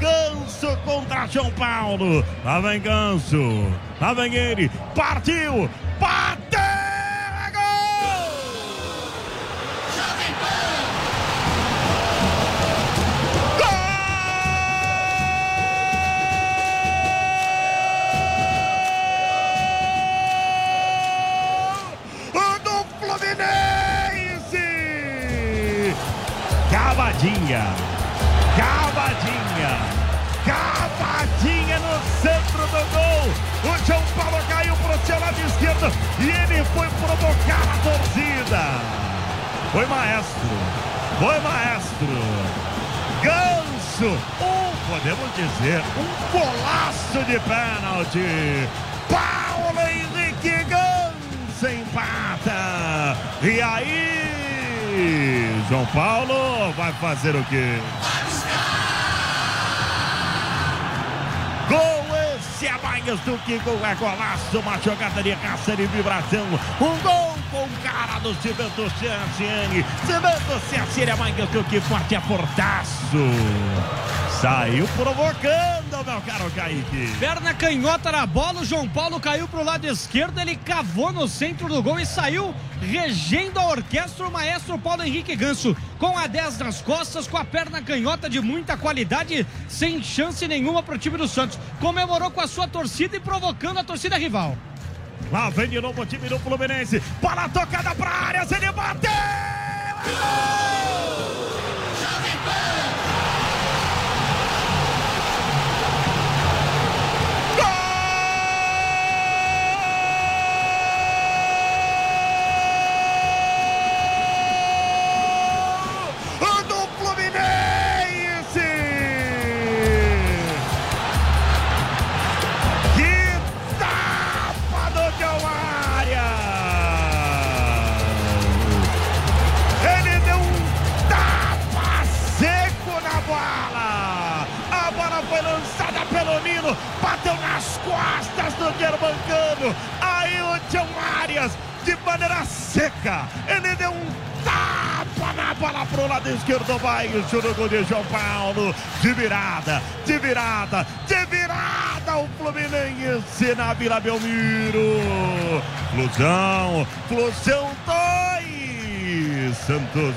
Ganso contra São Paulo. Lá vem Ganso. Lá vem ele. Partiu. Bateu. É gol! Do Fluminense! Cavadinha, O João Paulo caiu para o seu lado esquerdo e ele foi provocar a torcida. Foi maestro, foi maestro. Ganso, um, podemos dizer, um golaço de pênalti. Paulo Henrique Ganso empata. E aí, João Paulo vai fazer o quê? Esse é mais do que gol, é golaço, uma jogada de raça de vibração, um gol com cara do Cimento CSN, Cimento CSN é mais do que forte, é fortaço. Saiu provocando, meu caro Kaique. Perna canhota na bola, o João Paulo caiu pro lado esquerdo, ele cavou no centro do gol e saiu regendo a orquestra o maestro Paulo Henrique Ganso, com a 10 nas costas, com a perna canhota de muita qualidade, sem chance nenhuma pro time do Santos. Comemorou com a sua torcida e provocando a torcida rival. Lá vem de novo o time do Fluminense. Bola tocada pra área, ele bateu! É! Gol foi lançada pelo Nino, bateu nas costas do Germancano. Aí o João Arias, de maneira seca, ele deu um tapa na bola pro lado esquerdo, vai o gol de João Paulo, de virada, de virada, de virada, o Fluminense na Vila Belmiro. Flusão, Flusão 2, Santos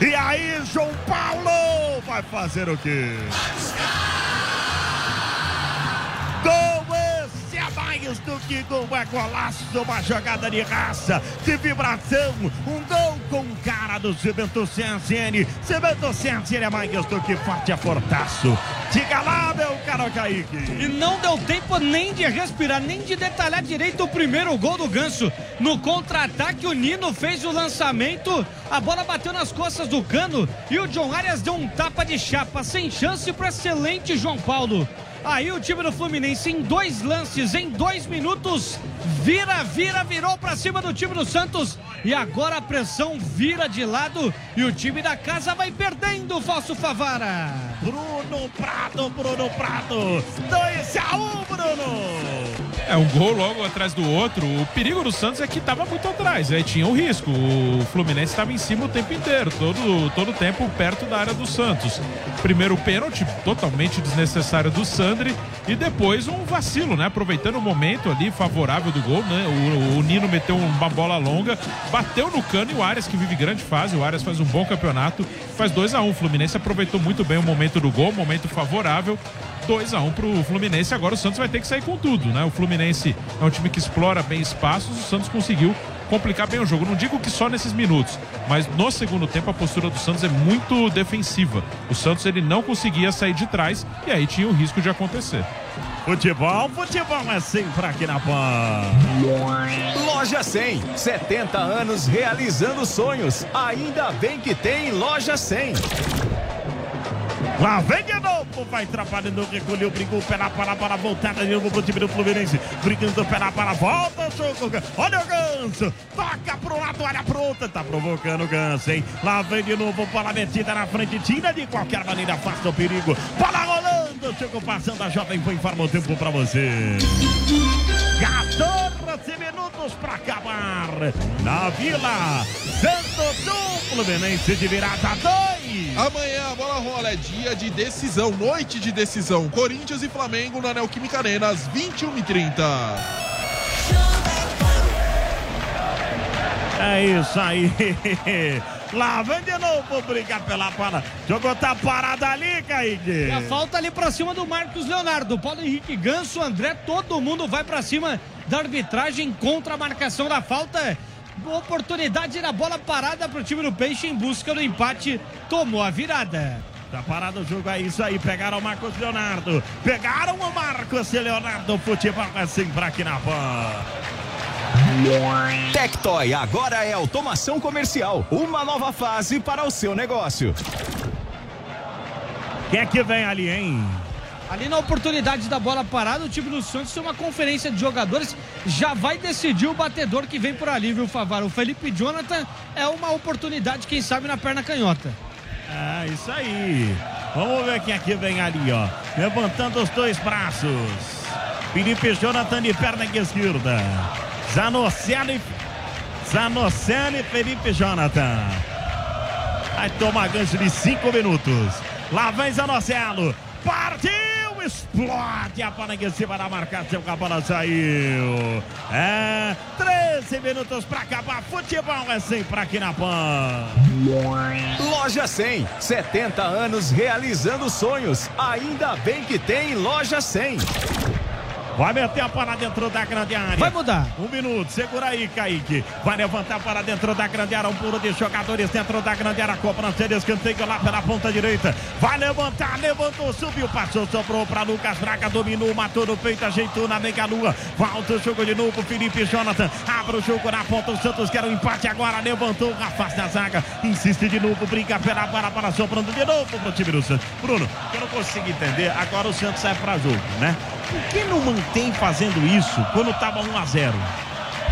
1. E aí, João Paulo vai fazer o quê? Gol é mais do gol, é golaço, uma jogada de raça, de vibração, um gol com cara do Cimento CSN. Cimento CSN é mais do que forte, é fortaço. Diga lá, meu caro Kaique. E não deu tempo nem de respirar, nem de detalhar direito o primeiro gol do Ganso. No contra-ataque, o Nino fez o lançamento, a bola bateu nas costas do Cano e o John Arias deu um tapa de chapa, sem chance para excelente João Paulo. Aí o time do Fluminense em dois lances, em dois minutos, vira, vira, virou para cima do time do Santos. E agora a pressão vira de lado e o time da casa vai perdendo, Falso Favara. Bruno Prado, Bruno Prado. 2 a 1, um, Bruno. É, um gol logo atrás do outro. O perigo do Santos é que estava muito atrás, aí tinha um risco. O Fluminense estava em cima o tempo inteiro, todo todo o tempo perto da área do Santos. Primeiro pênalti totalmente desnecessário do Sandri e depois um vacilo, né? Aproveitando o momento ali favorável do gol, né? O, o Nino meteu uma bola longa, bateu no cano e o Arias que vive grande fase. O Arias faz um bom campeonato, faz 2 a 1 um. O Fluminense aproveitou muito bem o momento do gol, momento favorável. 2 a 1 pro Fluminense. Agora o Santos vai ter que sair com tudo, né? O Fluminense é um time que explora bem espaços. O Santos conseguiu complicar bem o jogo. Não digo que só nesses minutos, mas no segundo tempo a postura do Santos é muito defensiva. O Santos ele não conseguia sair de trás e aí tinha o risco de acontecer. Futebol, futebol é sempre aqui na Pan. Loja 100, 70 anos realizando sonhos. Ainda bem que tem Loja 100. Lá vem de novo, vai trabalhando, recolheu, brigou, pé na para, para, voltada de novo pro time do Fluminense. Brigando, pé para, volta, jogo. Olha o Ganso, toca pro lado, olha pronta, tá provocando o Ganso, hein? Lá vem de novo, bola metida na frente, tira de qualquer maneira, afasta o perigo. Bola rolando, chegou passando, a Jovem Pan informa o tempo pra você. 14 minutos pra acabar. Na Vila Santo do Fluminense de virada 2. Amanhã a bola rola, é dia de decisão, noite de decisão. Corinthians e Flamengo na Neoquímica Arena às 21h30. É isso aí. Lá vem de novo brigar pela bola. Jogou tá parado ali, Kaique. E a falta ali pra cima do Marcos Leonardo. Paulo Henrique Ganso, André, todo mundo vai pra cima da arbitragem contra a marcação da falta. Oportunidade na bola parada pro time do Peixe em busca do empate. Tomou a virada. Tá parado o jogo, é isso aí. Pegaram o Marcos Leonardo. Pegaram o Marcos Leonardo. Futebol é sempre aqui na Pan. Tectoy agora é automação comercial. Uma nova fase para o seu negócio. Quem é que vem ali, hein? Ali na oportunidade da bola parada, o time do Santos tem uma conferência de jogadores. Já vai decidir o batedor que vem por ali, viu, Favar? O Felipe Jonathan é uma oportunidade, quem sabe, na perna canhota. É, isso aí. Vamos ver quem é que vem ali, ó. Levantando os dois braços. Felipe Jonathan de perna esquerda. Zanocelo e Felipe Jonathan. Vai tomar gancho de cinco minutos. Lá vem Zanocelo. Partiu! Explode a bola em cima da marcação a bola saiu. É, 13 minutos para acabar. Futebol é sempre aqui na Pan. Loja 100, 70 anos realizando sonhos. Ainda bem que tem Loja 100. Vai meter a bola dentro da grande área. Vai mudar. Um minuto, segura aí, Kaique. Vai levantar para dentro da grande área. Um pulo de jogadores dentro da grande área. Cobrança de escanteio lá pela ponta direita. Vai levantar, levantou, subiu, passou, sobrou para Lucas Braga. Dominou, matou no peito, ajeitou na meia lua. Volta o jogo de novo. Felipe Jonathan abre o jogo na ponta. O Santos quer o um empate agora. Levantou, afasta a zaga. Insiste de novo, briga pela bola para sobrando de novo para o time do Santos. Bruno, eu não consigo entender. Agora o Santos sai para jogo, né? Por que não mantém fazendo isso quando estava 1 a 0?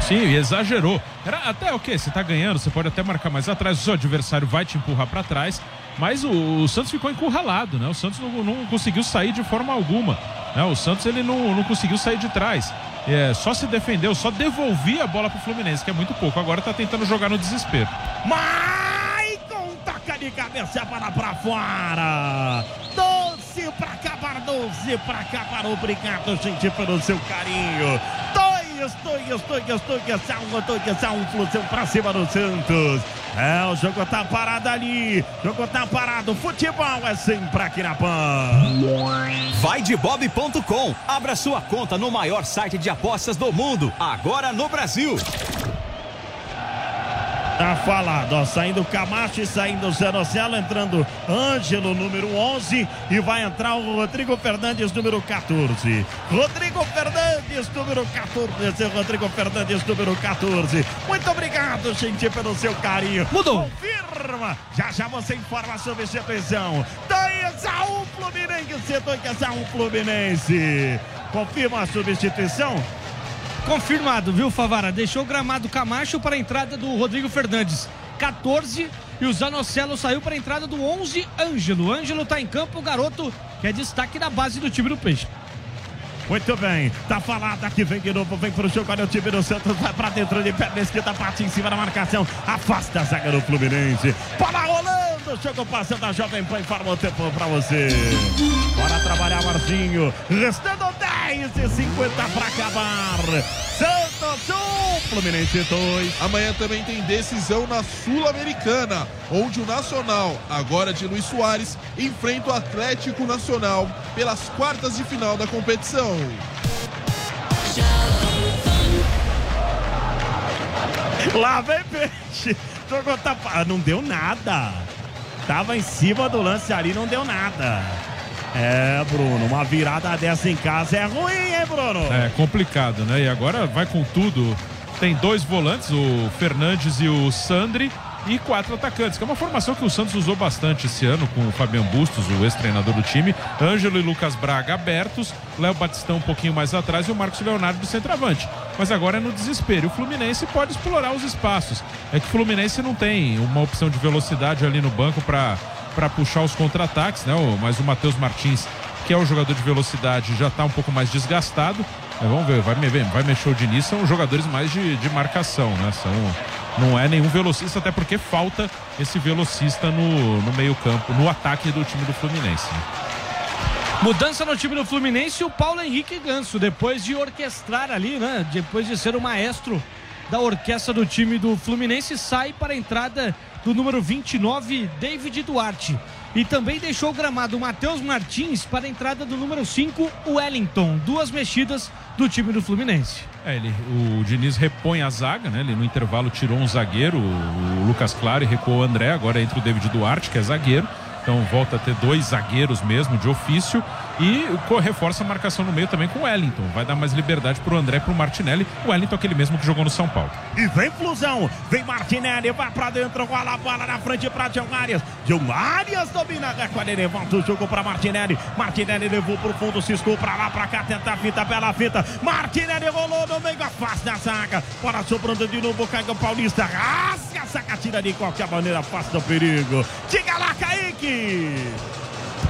Sim, exagerou. Era até o que? Você tá ganhando, você pode até marcar mais atrás, o seu adversário vai te empurrar para trás. Mas o, o, Santos ficou encurralado, né? O Santos não, não conseguiu sair de forma alguma. Né? O Santos ele não, não conseguiu sair de trás. É, só se defendeu, só devolvia a bola pro Fluminense, que é muito pouco. Agora tá tentando jogar no desespero. Mas com toca de cabeça a bola pra fora. 12 pra acabar, 12 pra acabar. Obrigado, gente, pelo seu carinho. Dois, dois, dois, dois, a um, dois, um, flusão pra cima do Santos. É, o jogo tá parado ali. O jogo tá parado. Futebol é sempre aqui na Pan. Vai de bob.com. Abra sua conta no maior site de apostas do mundo. Agora no Brasil. Tá falado, ó, saindo Camacho e saindo Zanocelo, entrando Ângelo, número 11, e vai entrar o Rodrigo Fernandes, número 14. Rodrigo Fernandes, número 14. Rodrigo Fernandes, número 14. Muito obrigado, gente, pelo seu carinho. Mudou. Confirma. Já já você informa a substituição. 2 a 1 Fluminense, 2 a 1 Fluminense. Confirma a substituição. Confirmado, viu, Favara? Deixou o gramado Camacho para a entrada do Rodrigo Fernandes. 14 e o Zanocelo saiu para a entrada do 11 Ângelo. Ângelo está em campo, o garoto que é destaque da base do time do Peixe. Muito bem, tá falado aqui, vem de novo, vem pro jogo, olha o time do Santos, vai pra dentro de perna esquerda, parte em cima da marcação, afasta a zaga do Fluminense, bola rolando, jogo passando a Jovem Pan, informa o tempo pra você. Bora trabalhar, Marcinho, restando 10 e 50 pra acabar. Santos 1, Fluminense 2. Amanhã também tem decisão na Sul-Americana, onde o Nacional, agora de Luiz Soares, enfrenta o Atlético Nacional pelas quartas de final da competição. Lá vem peixe. Jogou tapa. Não deu nada. Tava em cima do lance ali, não deu nada. É, Bruno, uma virada dessa em casa é ruim, hein, Bruno? É complicado, né? E agora vai com tudo. Tem dois volantes, o Fernandes e o Sandri, e quatro atacantes, que é uma formação que o Santos usou bastante esse ano com o Fabian Bustos, o ex-treinador do time, Ângelo e Lucas Braga abertos, Léo Batistão um pouquinho mais atrás e o Marcos Leonardo do centroavante. Mas agora é no desespero. O Fluminense pode explorar os espaços. É que o Fluminense não tem uma opção de velocidade ali no banco para para puxar os contra-ataques, né? Mas o Matheus Martins, que é o jogador de velocidade, já está um pouco mais desgastado. Mas vamos ver, vai, vai mexer o Diniz, são jogadores mais de, de marcação, né? São, não é nenhum velocista, até porque falta esse velocista no, no meio-campo, no ataque do time do Fluminense. Mudança no time do Fluminense, o Paulo Henrique Ganso, depois de orquestrar ali, né? Depois de ser o maestro da orquestra do time do Fluminense, sai para a entrada do número 29, David Duarte. E também deixou o gramado Matheus Martins para a entrada do número 5, Wellington. Duas mexidas do time do Fluminense. É, ele, o Diniz repõe a zaga, né? Ele no intervalo tirou um zagueiro, o Lucas Claro, e recuou o André. Agora entra o David Duarte, que é zagueiro. Então volta a ter dois zagueiros mesmo de ofício. E reforça a marcação no meio também com o Wellington. Vai dar mais liberdade pro André e pro Martinelli. O Wellington, aquele mesmo que jogou no São Paulo. E vem Flusão, vem Martinelli, vai pra dentro, rola a bola na frente pra John Arias. John Arias domina a recolhe, levanta o jogo pra Martinelli. Martinelli levou pro fundo, ciscou pra lá, pra cá, tenta a fita, bela fita. Martinelli rolou no meio, a zaga. Bola sobrando de novo, cai o Paulista. Rasga a saca, tira de qualquer maneira, afasta o perigo. Diga lá, Kaique!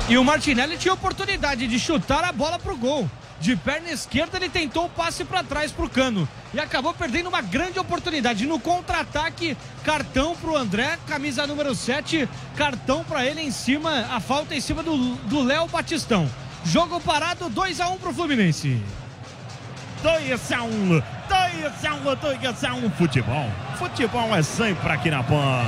E o Martinelli tinha oportunidade de chutar a bola pro gol. De perna esquerda, ele tentou o passe para trás pro Cano e acabou perdendo uma grande oportunidade. No contra-ataque, cartão pro André, camisa número 7, cartão para ele em cima, a falta em cima do Léo Batistão. Jogo parado, 2 a 1 um pro Fluminense. 2 a 1 um, 2 a 1 um, 2 a 1 um. Futebol. Futebol é sempre aqui na PAN.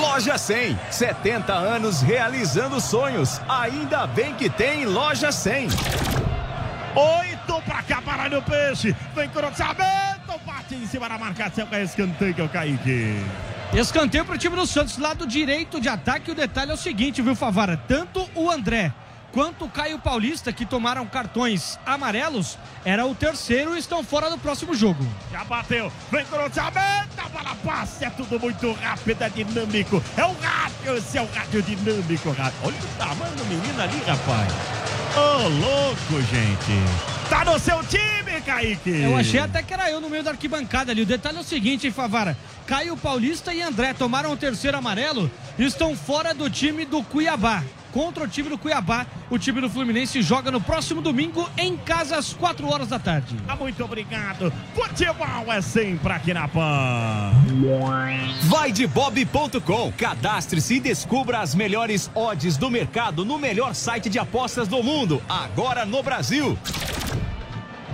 Loja 100, 70 anos realizando sonhos. Ainda bem que tem Loja 100. Oito para cá, para o peixe. Vem cruzamento, bate em cima da marcação com escanteio, Kaique. Escanteio para o time do Santos, lado direito de ataque. O detalhe é o seguinte, viu, Favara? Tanto o André quanto o Caio Paulista, que tomaram cartões amarelos, era o terceiro e estão fora do próximo jogo. Já bateu, vem cruzamento, a bola passa, é tudo muito rápido, é dinâmico. É o rádio, esse é o rádio dinâmico. Rádio. Olha o tamanho do menino ali, rapaz. Ô, oh, louco, gente. Tá no seu time, Kaique. Eu achei até que era eu no meio da arquibancada ali. O detalhe é o seguinte, hein, Favara. Caio Paulista e André tomaram o terceiro amarelo e estão fora do time do Cuiabá contra o time do Cuiabá. O time do Fluminense joga no próximo domingo em casa às 4 horas da tarde. Ah, muito obrigado. Futebol é sempre aqui na PAN. Vai de bob.com. Cadastre-se e descubra as melhores odds do mercado no melhor site de apostas do mundo, agora no Brasil.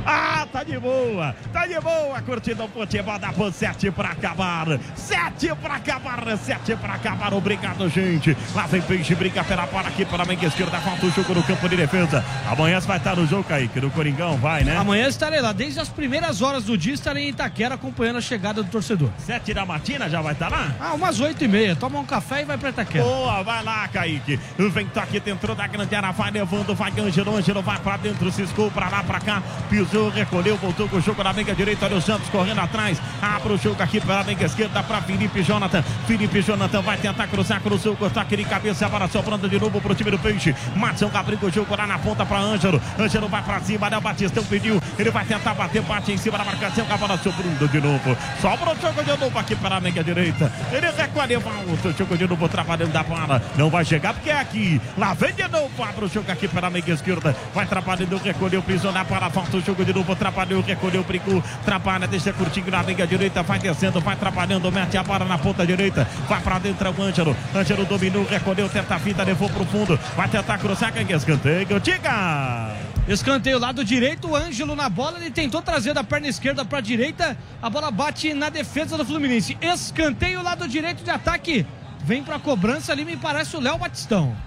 Ah, tá de boa, tá de boa, curtindo o futebol da PAN, sete pra acabar, sete pra acabar, sete pra acabar, obrigado, gente. Lá vem Peixe, briga pela bola aqui pela meia esquerda, falta o jogo no campo de defesa. Amanhã você vai estar no jogo, Kaique, no Coringão, vai, né? Amanhã estarei lá, desde as primeiras horas do dia estarei em Itaquera acompanhando a chegada do torcedor. Sete da matina já vai estar lá? Ah, umas oito e meia, toma um café e vai pra Itaquera. Boa, vai lá, Kaique. Vem toque dentro da grande área, vai levando, vai Ângelo, Ângelo vai pra dentro, ciscou pra lá, pra cá, pisou recolheu, voltou com o jogo na meia direita. Olha o Santos correndo atrás. Abre o jogo aqui pela meia esquerda para Felipe Jonathan. Felipe Jonathan vai tentar cruzar, cruzou, cortar aquele cabeça. Agora sobrando de novo pro time do Peixe. Matson abriu o jogo lá na ponta para Ângelo. Ângelo vai para cima. Né? O Batistão pediu. Ele vai tentar bater, bate em cima da marcação. A bola sobrando de novo. Sobra o jogo de novo aqui pela meia direita. Ele recolhe, volta o jogo de novo trabalhando da bola. Não vai chegar porque é aqui. Lá vem de novo. Abre o jogo aqui pela meia esquerda. Vai trabalhando, recolheu, pisou na bola. Volta o jogo de novo, trabalhou, recolheu, brincou, trabalha, deixa curtinho na liga direita, vai descendo, vai trabalhando, mete a bola na ponta direita, vai pra dentro o Ângelo, Ângelo dominou, recolheu, tenta a fita, levou pro fundo, vai tentar cruzar, quem escanteio, diga! Escanteio lado direito, o Ângelo na bola, ele tentou trazer da perna esquerda para direita, a bola bate na defesa do Fluminense. Escanteio lado direito de ataque, vem para cobrança ali, me parece o Léo Batistão.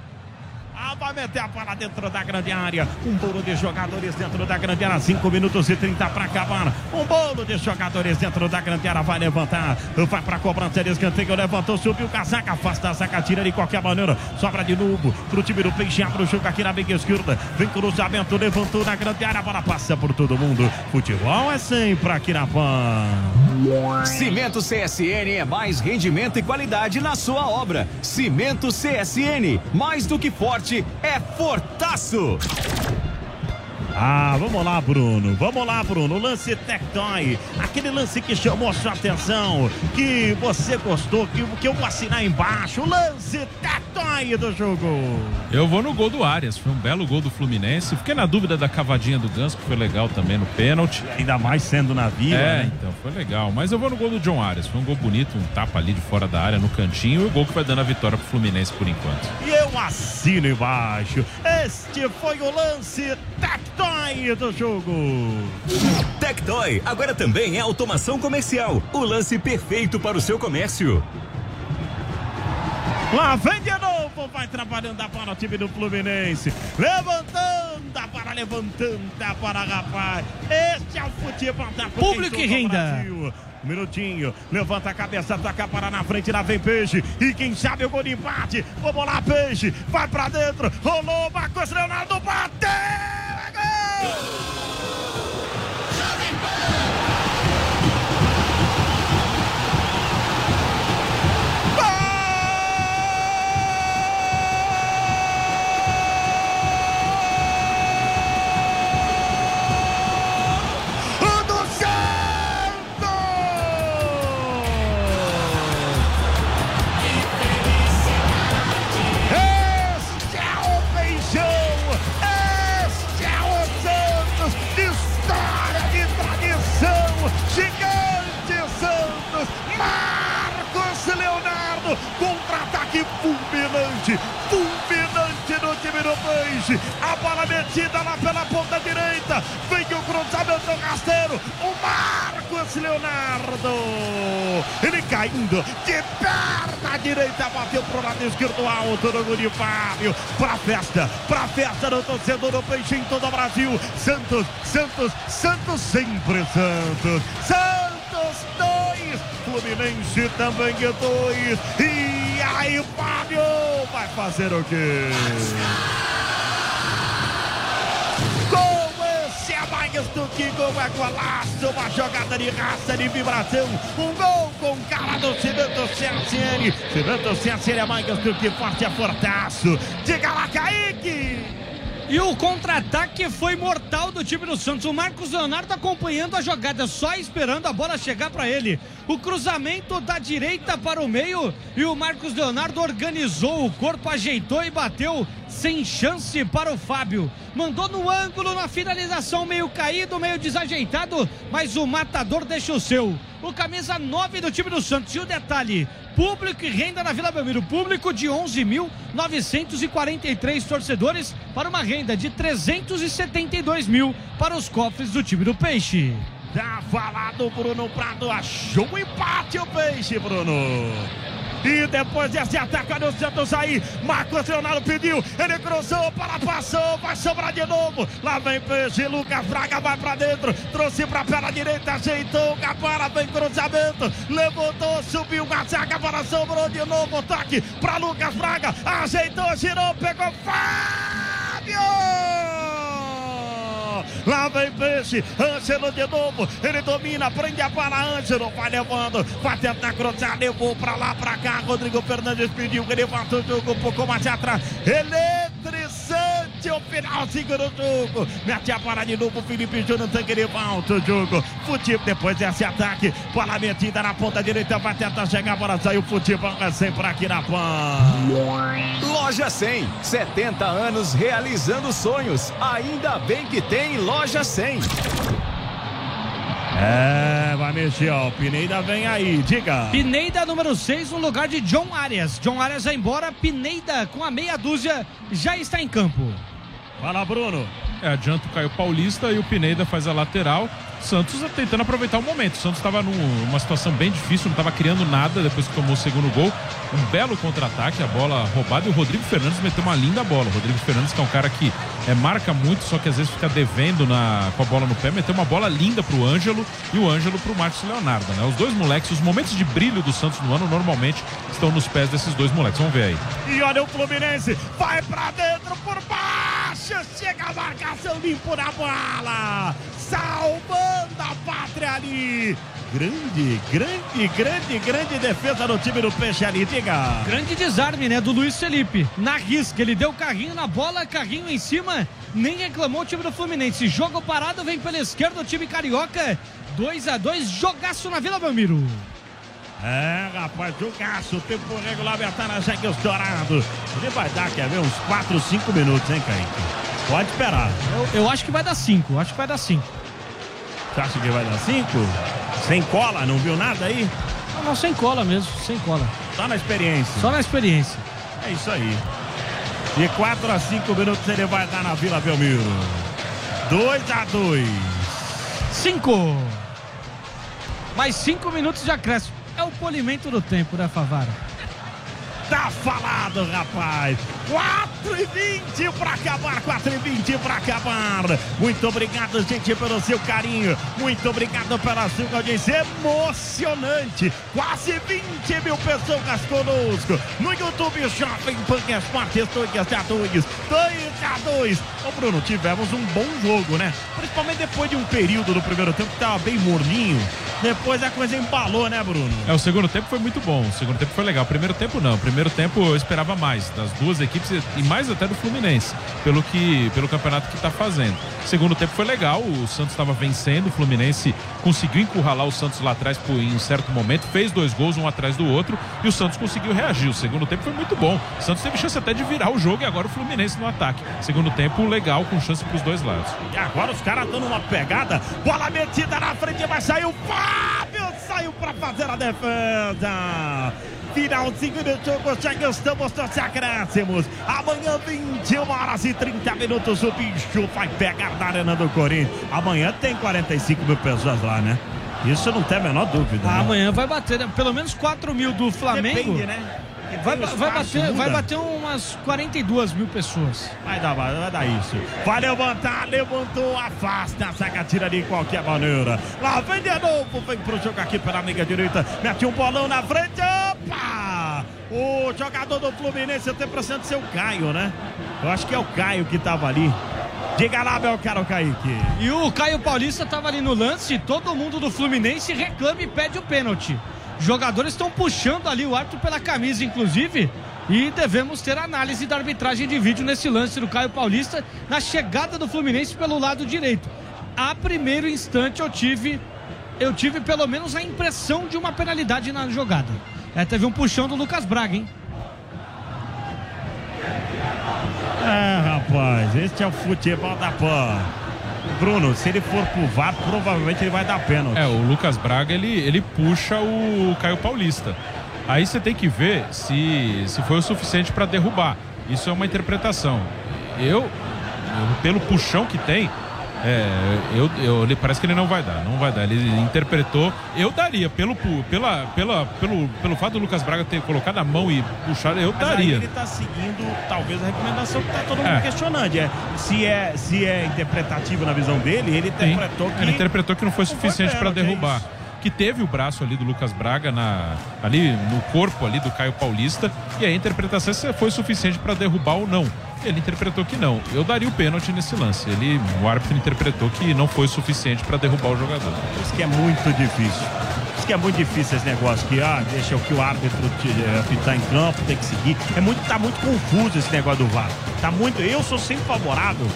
Ah, vai meter a bola dentro da grande área. Um bolo de jogadores dentro da grande área. 5 minutos e 30 para acabar. Um bolo de jogadores dentro da grande área. Vai levantar. Vai para cobrança de escanteio. Levantou, subiu o casaca. Afasta a zaga, tira de qualquer maneira. Sobra de novo pro time do Peixe. Abre o jogo aqui na meia esquerda. Vem cruzamento. Levantou na grande área. A bola passa por todo mundo. Futebol é sempre aqui na PAN. Cimento CSN é mais rendimento e qualidade na sua obra. Cimento CSN, mais do que forte, é fortaço. Ah, vamos lá, Bruno. Vamos lá, Bruno. Lance Tectoy. Aquele lance que chamou sua atenção, que você gostou, que, que eu vou assinar embaixo. Lance Tectoy do jogo. Eu vou no gol do Arias. Foi um belo gol do Fluminense. Fiquei na dúvida da cavadinha do Ganso, que foi legal também no pênalti. Ainda mais sendo na vila, É, né? então foi legal. Mas eu vou no gol do John Arias. Foi um gol bonito, um tapa ali de fora da área, no cantinho. E o gol que vai dando a vitória pro Fluminense por enquanto. E eu assino embaixo. Este foi o lance Tectoy do jogo. Tectoy agora também é automação comercial. O lance perfeito para o seu comércio. Lá vem de novo, vai trabalhando a bola o time do Fluminense. Levantando a bola, levantando a bola, rapaz. Este é o futebol da Público e do renda. Brasil. Um minutinho, levanta a cabeça, toca para na frente, lá vem Peixe. E quem sabe o gol de empate. Vamos lá, Peixe. Vai pra dentro, rolou, Marcos Leonardo bateu. É Marcos Leonardo! Contra-ataque fulminante! Fulminante no time do Peixe! A bola metida lá pela ponta direita! Vem o cruzamento rasteiro! O Marcos Leonardo! Ele caindo de perna direita, bateu pro lado esquerdo alto gol de Fábio. Pra festa, pra festa do torcedor do Peixe em todo o Brasil. Santos, Santos, Santos, sempre Santos. Santos 2, Fluminense também é 2. E aí, Fábio, vai fazer o quê? Mais do que gol, é golaço, uma jogada de raça, de vibração, um gol com cara do Cimento CSN, Cimento CSN é mais do que forte, é fortaço, diga lá, Kaique! E o contra-ataque foi mortal do time do Santos. O Marcos Leonardo acompanhando a jogada, só esperando a bola chegar para ele. O cruzamento da direita para o meio e o Marcos Leonardo organizou o corpo, ajeitou e bateu sem chance para o Fábio. Mandou no ângulo na finalização, meio caído, meio desajeitado, mas o matador deixa o seu. O camisa 9 do time do Santos. E o detalhe: público e renda na Vila Belmiro. Público de 11.943 torcedores para uma renda de 372 mil para os cofres do time do Peixe. Tá falado, Bruno Prado. Achou o empate o peixe, Bruno. E depois desse ataque, olha o Santos aí. Marcos Leonardo pediu. Ele cruzou, para passou. Vai sobrar de novo. Lá vem peixe. Lucas Braga vai pra dentro. Trouxe pra perna direita. Ajeitou. Capara vem cruzamento. Levantou, subiu. A zaga para sobrou de novo. Toque pra Lucas Braga. Ajeitou, girou, pegou. Fábio! Lá vem Peixe, Ângelo de novo, ele domina, prende a bola, Ângelo vai levando, vai tentar cruzar, levou pra lá, pra cá, Rodrigo Fernandes pediu que ele faça o jogo um pouco mais atrás, eletrizante o finalzinho do jogo, mete a bola de novo, Felipe Júnior, tem que ele volta o jogo, futebol depois desse ataque, bola metida na ponta direita, vai tentar chegar, a bola saiu, futebol é sempre aqui na PAN. Loja 100, 70 anos realizando sonhos. Ainda bem que tem Loja 100. É, vai mexer, ó, o Pineida vem aí, diga. Pineida número 6 no lugar de John Arias. John Arias vai embora, Pineida com a meia dúzia já está em campo. Fala, Bruno. É, adianta o Caio Paulista e o Pineda faz a lateral. Santos tentando aproveitar o momento. O Santos estava numa situação bem difícil, não estava criando nada depois que tomou o segundo gol. Um belo contra-ataque, a bola roubada e o Rodrigo Fernandes meteu uma linda bola. O Rodrigo Fernandes, que é um cara que é, marca muito, só que às vezes fica devendo na, com a bola no pé, meteu uma bola linda pro Ângelo e o Ângelo pro Marcos Leonardo. Né? Os dois moleques, os momentos de brilho do Santos no ano normalmente estão nos pés desses dois moleques. Vamos ver aí. E olha o Fluminense, vai pra dentro por baixo, chega a marcação limpo na bola, salvando a pátria ali. Grande, grande, grande, grande defesa do time do Peixe ali, diga. Grande desarme, né, do Luiz Felipe. Na risca, ele deu carrinho na bola, carrinho em cima, nem reclamou o time do Fluminense. Jogo parado, vem pela esquerda o time carioca. 2 a 2 jogaço na Vila Belmiro. É, rapaz, jogaço, o tempo estar na Jagues Dourado. Ele vai dar, quer ver, uns 4, 5 minutos, hein, Kaique? Pode esperar. Eu, eu acho que vai dar 5, acho que vai dar 5. Você acha que vai dar 5? Sem cola, não viu nada aí? Não, não, sem cola mesmo, sem cola. Só na experiência. Só na experiência. É isso aí. De 4 a 5 minutos ele vai dar na Vila Belmiro. 2 a 2 5. Mais 5 minutos de acréscimo. É o polimento do tempo, né, Favara? Tá falado, rapaz. 4 e 20 para acabar, 4 e 20 para acabar. Muito obrigado, gente, pelo seu carinho. Muito obrigado pela sua audiência emocionante. Quase 20 mil pessoas conosco. No YouTube Shopping Punk Esportes, 2 a 2. 2 a 2. Ô, Bruno, tivemos um bom jogo, né? Principalmente depois de um período do primeiro tempo que tava bem morninho. Depois a coisa embalou, né, Bruno? É, o segundo tempo foi muito bom. O segundo tempo foi legal. O primeiro tempo não. O primeiro tempo eu esperava mais das duas equipes e mais até do Fluminense, pelo que pelo campeonato que está fazendo. Segundo tempo foi legal. O Santos estava vencendo, o Fluminense conseguiu encurralar o Santos lá atrás por, em um certo momento, fez dois gols um atrás do outro e o Santos conseguiu reagir. O segundo tempo foi muito bom. O Santos teve chance até de virar o jogo e agora o Fluminense no ataque. Segundo tempo legal, com chance para os dois lados. E agora os caras dando uma pegada, bola metida na frente, vai sair o Fábio, saiu para fazer a defesa. Finalzinho do jogo, já estamos nos acréscimos. Amanhã, 21 horas e 30 minutos, o bicho vai pegar na Arena do Corinthians. Amanhã tem 45 mil pessoas lá, né? Isso não tem a menor dúvida. Ah, né? amanhã vai bater né? pelo menos 4 mil do Flamengo. Depende, né? Vai, Tem vai, bater, vai bater umas 42 mil pessoas. Vai dar, vai, dar isso. Vai levantar, levantou, afasta a zaga, tira de qualquer maneira. Lá vem de novo, vem pro jogo aqui pela amiga direita. Mete um bolão na frente, opa! O jogador do Fluminense, eu tenho a impressão de ser o Caio, né? Eu acho que é o Caio que tava ali. Diga lá, meu caro Kaique. E o Caio Paulista estava ali no lance. Todo mundo do Fluminense reclama e pede o pênalti. Jogadores estão puxando ali o árbitro pela camisa, inclusive. E devemos ter análise da arbitragem de vídeo nesse lance do Caio Paulista na chegada do Fluminense pelo lado direito. A primeiro instante eu tive, eu tive pelo menos a impressão de uma penalidade na jogada. É, teve um puxão do Lucas Braga, hein? É, rapaz, este é o futebol da PAN. Bruno, se ele for pro VAR, provavelmente ele vai dar pênalti. É, o Lucas Braga ele, ele puxa o Caio Paulista. Aí você tem que ver se, se foi o suficiente para derrubar. Isso é uma interpretação. Eu, pelo puxão que tem, é, eu, eu, ele parece que ele não vai dar, não vai dar. Ele interpretou, eu daria pelo pela, pela, pelo, pelo fato do Lucas Braga ter colocado a mão e puxado, eu Mas daria. ele tá seguindo, talvez, a recomendação que tá todo mundo É. questionando. É, se, é, se é interpretativo na visão dele, ele Sim. interpretou que. Ele interpretou que não foi suficiente para é derrubar. isso. que teve o braço ali do Lucas Braga na, ali no corpo ali do Caio Paulista e a interpretação se foi suficiente para derrubar ou não. Ele interpretou que não. Eu daria o pênalti nesse lance. Ele, o árbitro interpretou que não foi suficiente para derrubar o jogador. Isso que é muito difícil. Isso que é muito difícil esse negócio que, ah, deixa o que o árbitro te, eh, em campo, tem que seguir. É muito, tá muito confuso esse negócio do VAR. Tá muito. Eu sou sempre favorável.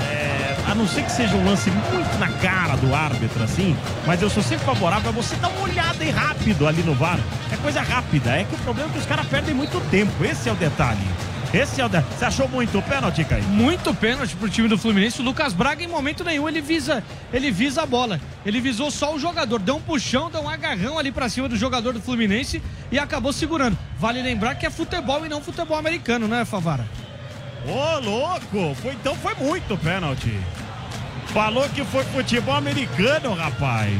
eh, a não ser que seja um lance muito na cara do árbitro, assim, mas eu sou sempre favorável a você dar uma olhada aí rápido ali no VAR. É coisa rápida. É que o problema é que os caras perdem muito tempo. Esse é o detalhe. Esse é o. Você achou muito pênalti, Caio? Muito pênalti pro time do Fluminense. O Lucas Braga, em momento nenhum, ele visa, ele visa a bola. Ele visou só o jogador. Deu um puxão, deu um agarrão ali pra cima do jogador do Fluminense e acabou segurando. Vale lembrar que é futebol e não futebol americano, né, Favara? Ô, louco! Foi, então foi muito pênalti. Falou que foi futebol americano, rapaz.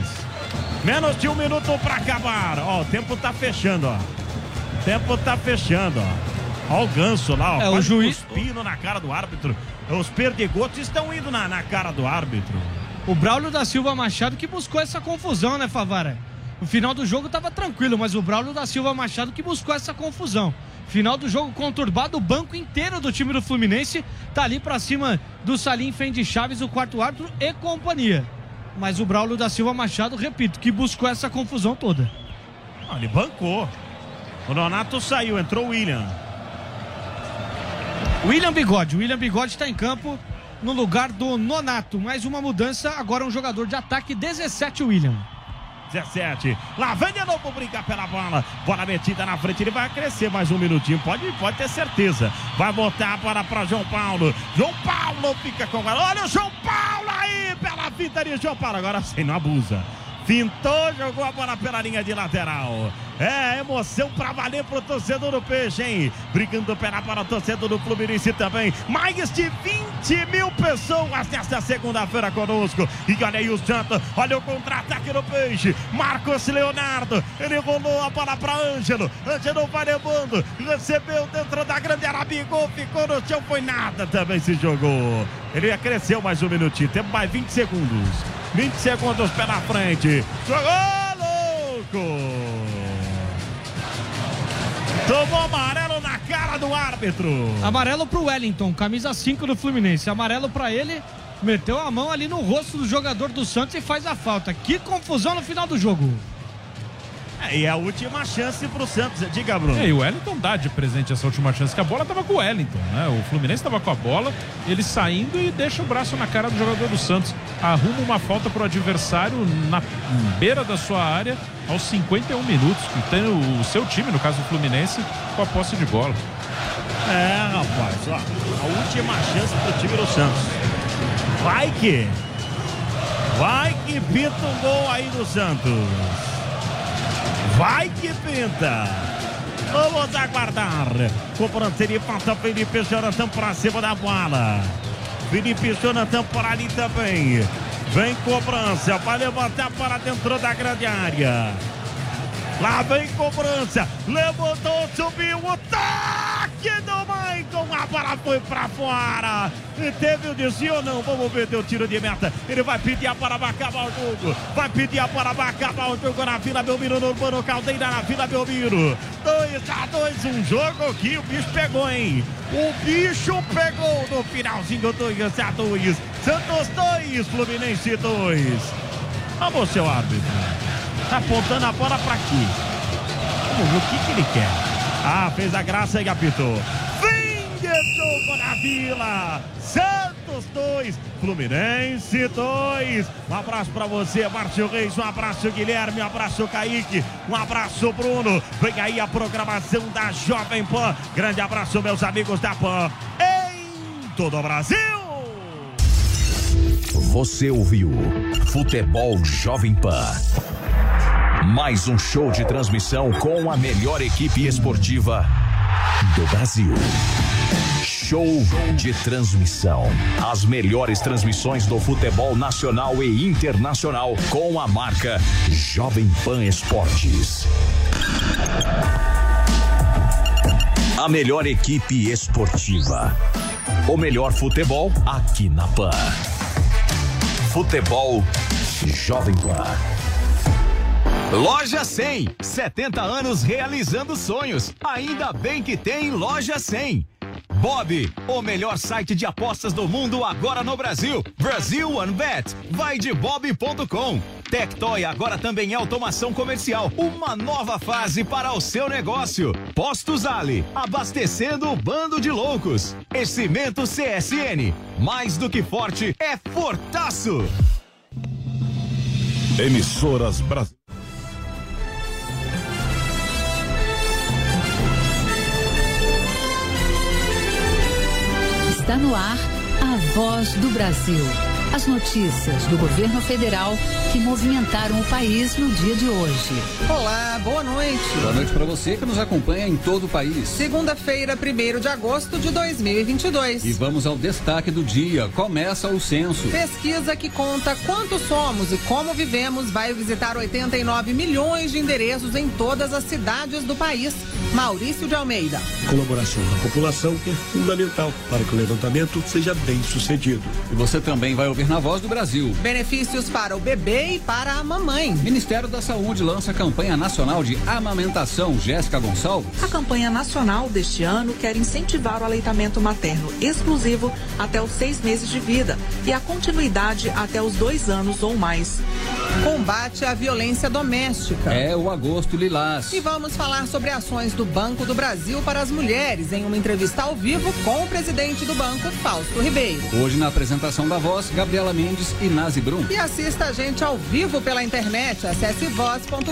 Menos de um minuto pra acabar. Ó, o tempo tá fechando, ó. O tempo tá fechando, ó. Ó o ganso lá, ó. É, o juiz- cuspindo na cara do árbitro. Os perdigotos estão indo na, na cara do árbitro. O Braulio da Silva Machado que buscou essa confusão, né, Favara? O final do jogo tava tranquilo, mas o Braulio da Silva Machado que buscou essa confusão. Final do jogo conturbado, o banco inteiro do time do Fluminense tá ali pra cima do Salim Fendi Chaves, o quarto árbitro e companhia. Mas o Braulio da Silva Machado, repito, que buscou essa confusão toda. Não, ele bancou. O Nonato saiu, entrou o William. William Bigode. William Bigode está em campo no lugar do Nonato. Mais uma mudança, agora um jogador de ataque, 17 William. 17. Lá vem de novo brincar pela bola. Bola metida na frente. Ele vai crescer mais um minutinho. Pode, pode ter certeza. Vai botar a bola para João Paulo. João Paulo fica com ela. Olha o João Paulo aí pela fita de João Paulo. Agora sim, não abusa. Fintou, jogou a bola pela linha de lateral. É emoção pra valer pro torcedor do Peixe, hein? Brigando pela o torcedor do Fluminense também. Mais de 20 mil pessoas nesta segunda-feira conosco. E olha aí o Santos, olha o contra-ataque do Peixe. Marcos Leonardo, ele rolou a bola pra Ângelo. Ângelo vai levando, recebeu dentro da grande área, bigou, ficou no chão, foi nada também se jogou. Ele cresceu mais um minutinho, temos mais 20 segundos. 20 segundos pela frente. Jogou, louco! Tomou amarelo na cara do árbitro. Amarelo pro Wellington, camisa 5 do Fluminense. Amarelo pra ele, meteu a mão ali no rosto do jogador do Santos e faz a falta. Que confusão no final do jogo. É, e a última chance pro Santos. Diga, Bruno. É, e o Wellington dá de presente essa última chance, que a bola tava com o Wellington, né? O Fluminense tava com a bola, ele saindo e deixa o braço na cara do jogador do Santos. Arruma uma falta pro adversário na beira da sua área aos 51 minutos, que tem o seu time, no caso o Fluminense, com a posse de bola. É, rapaz, ó. A última chance pro time do Santos. Vai que. Vai que pinta um gol aí do Santos. Vai que pinta. Vamos aguardar. Cobrança de falta Felipe Jonathan pra cima da bola. Felipe Jonathan por ali também. Vem cobrança. Vai levantar para dentro da grande área. Lá vem cobrança. Levantou, subiu o toque do Maicon. A bola foi pra fora. E teve o desvio ou não? Vamos ver teu tiro de meta. Ele vai pedir a bola para acabar o jogo. Vai pedir a bola para acabar o jogo na Vila Belmiro, no Urbano Caldeira, na Vila Belmiro. 2 a 2 um jogo que o bicho pegou, hein? O bicho pegou no finalzinho 2 a 2 Santos 2, Fluminense 2. Vamos, seu árbitro. Tá apontando a bola pra aqui. Vamos ver o que, que ele quer. Ah, fez a graça e apitou. Fim de jogo na Vila. Santos 2, Fluminense 2. Um abraço pra você, Márcio Reis. Um abraço, Guilherme. Um abraço, Kaique. Um abraço, Bruno. Vem aí a programação da Jovem Pan. Grande abraço, meus amigos da Pan. Em todo o Brasil. Você ouviu Futebol Jovem Pan. Mais um show de transmissão com a melhor equipe esportiva do Brasil. Show de transmissão. As melhores transmissões do futebol nacional e internacional com a marca Jovem Pan Esportes. A melhor equipe esportiva. O melhor futebol aqui na Pan. Futebol Jovem Pan. Loja 100, 70 anos realizando sonhos. Ainda bem que tem Loja 100. Bob, o melhor site de apostas do mundo agora no Brasil. Brasil One Bet. Vai de bob.com. Tectoy agora também é automação comercial. Uma nova fase para o seu negócio. Postos Ali, abastecendo o bando de loucos. E Cimento CSN. Mais do que forte, é fortaço. Emissoras Brasil. Está no ar a voz do Brasil. As notícias do governo federal que movimentaram o país no dia de hoje. Olá, boa noite. Boa noite para você que nos acompanha em todo o país. Segunda-feira, 1 de agosto de 2022. E vamos ao destaque do dia. Começa o censo. Pesquisa que conta quantos somos e como vivemos vai visitar 89 milhões de endereços em todas as cidades do país. Maurício de Almeida. Colaboração da população é fundamental para que o levantamento seja bem sucedido. E você também vai ouvir na Voz do Brasil. Benefícios para o bebê e para a mamãe. Ministério da Saúde lança a campanha nacional de amamentação. Jéssica Gonçalves. A campanha nacional deste ano quer incentivar o aleitamento materno exclusivo até os seis meses de vida e a continuidade até os dois anos ou mais. Combate à violência doméstica. É o agosto lilás. E vamos falar sobre ações do Banco do Brasil para as mulheres em uma entrevista ao vivo com o presidente do banco, Fausto Ribeiro. Hoje na apresentação da voz, Gabriela Mendes e Nazi Brum. E assista a gente ao vivo pela internet. Acesse voz.gov.br.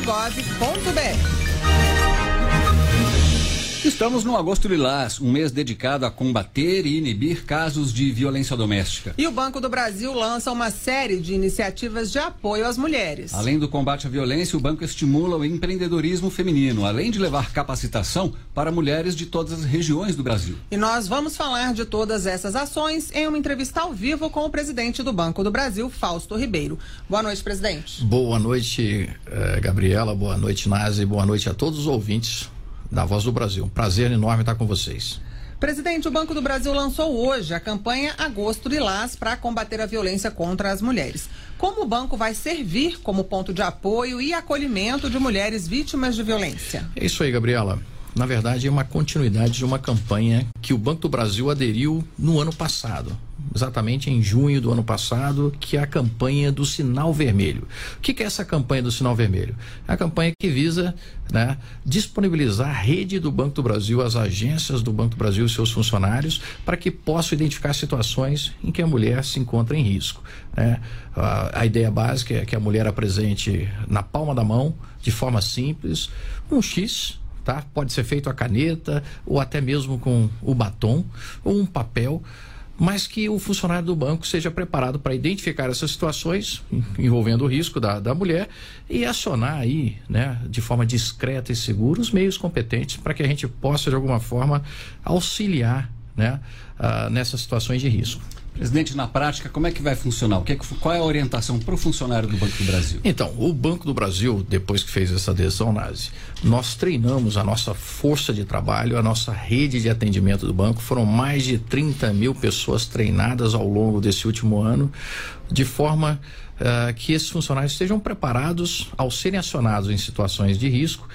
Estamos no Agosto Lilás, um mês dedicado a combater e inibir casos de violência doméstica. E o Banco do Brasil lança uma série de iniciativas de apoio às mulheres. Além do combate à violência, o banco estimula o empreendedorismo feminino, além de levar capacitação para mulheres de todas as regiões do Brasil. E nós vamos falar de todas essas ações em uma entrevista ao vivo com o presidente do Banco do Brasil, Fausto Ribeiro. Boa noite, presidente. Boa noite, eh, Gabriela. Boa noite, Nazi. Boa noite a todos os ouvintes da Voz do Brasil. Um prazer enorme estar com vocês. Presidente, o Banco do Brasil lançou hoje a campanha Agosto Lilás para combater a violência contra as mulheres. Como o banco vai servir como ponto de apoio e acolhimento de mulheres vítimas de violência? É isso aí, Gabriela. Na verdade, é uma continuidade de uma campanha que o Banco do Brasil aderiu no ano passado, exatamente em junho do ano passado, que é a campanha do Sinal Vermelho. O que, é essa campanha do Sinal Vermelho? É a campanha que visa né, disponibilizar a rede do Banco do Brasil, as agências do Banco do Brasil e seus funcionários, para que possam identificar situações em que a mulher se encontra em risco. Né? A, a ideia básica é que a mulher apresente na palma da mão, de forma simples, um X Tá? Pode ser feito a caneta ou até mesmo com o batom ou um papel, mas que o funcionário do banco seja preparado para identificar essas situações envolvendo o risco da, da mulher e acionar aí, né, de forma discreta e segura os meios competentes para que a gente possa de alguma forma auxiliar, né, uh, nessas situações de risco. Presidente, na prática, como é que vai funcionar? O que é, qual é a orientação para o funcionário do Banco do Brasil? Então, o Banco do Brasil, depois que fez essa adesão, Nazi, nós treinamos a nossa força de trabalho, a nossa rede de atendimento do banco. Foram mais de 30 mil pessoas treinadas ao longo desse último ano, de forma uh, que esses funcionários estejam preparados ao serem acionados em situações de risco,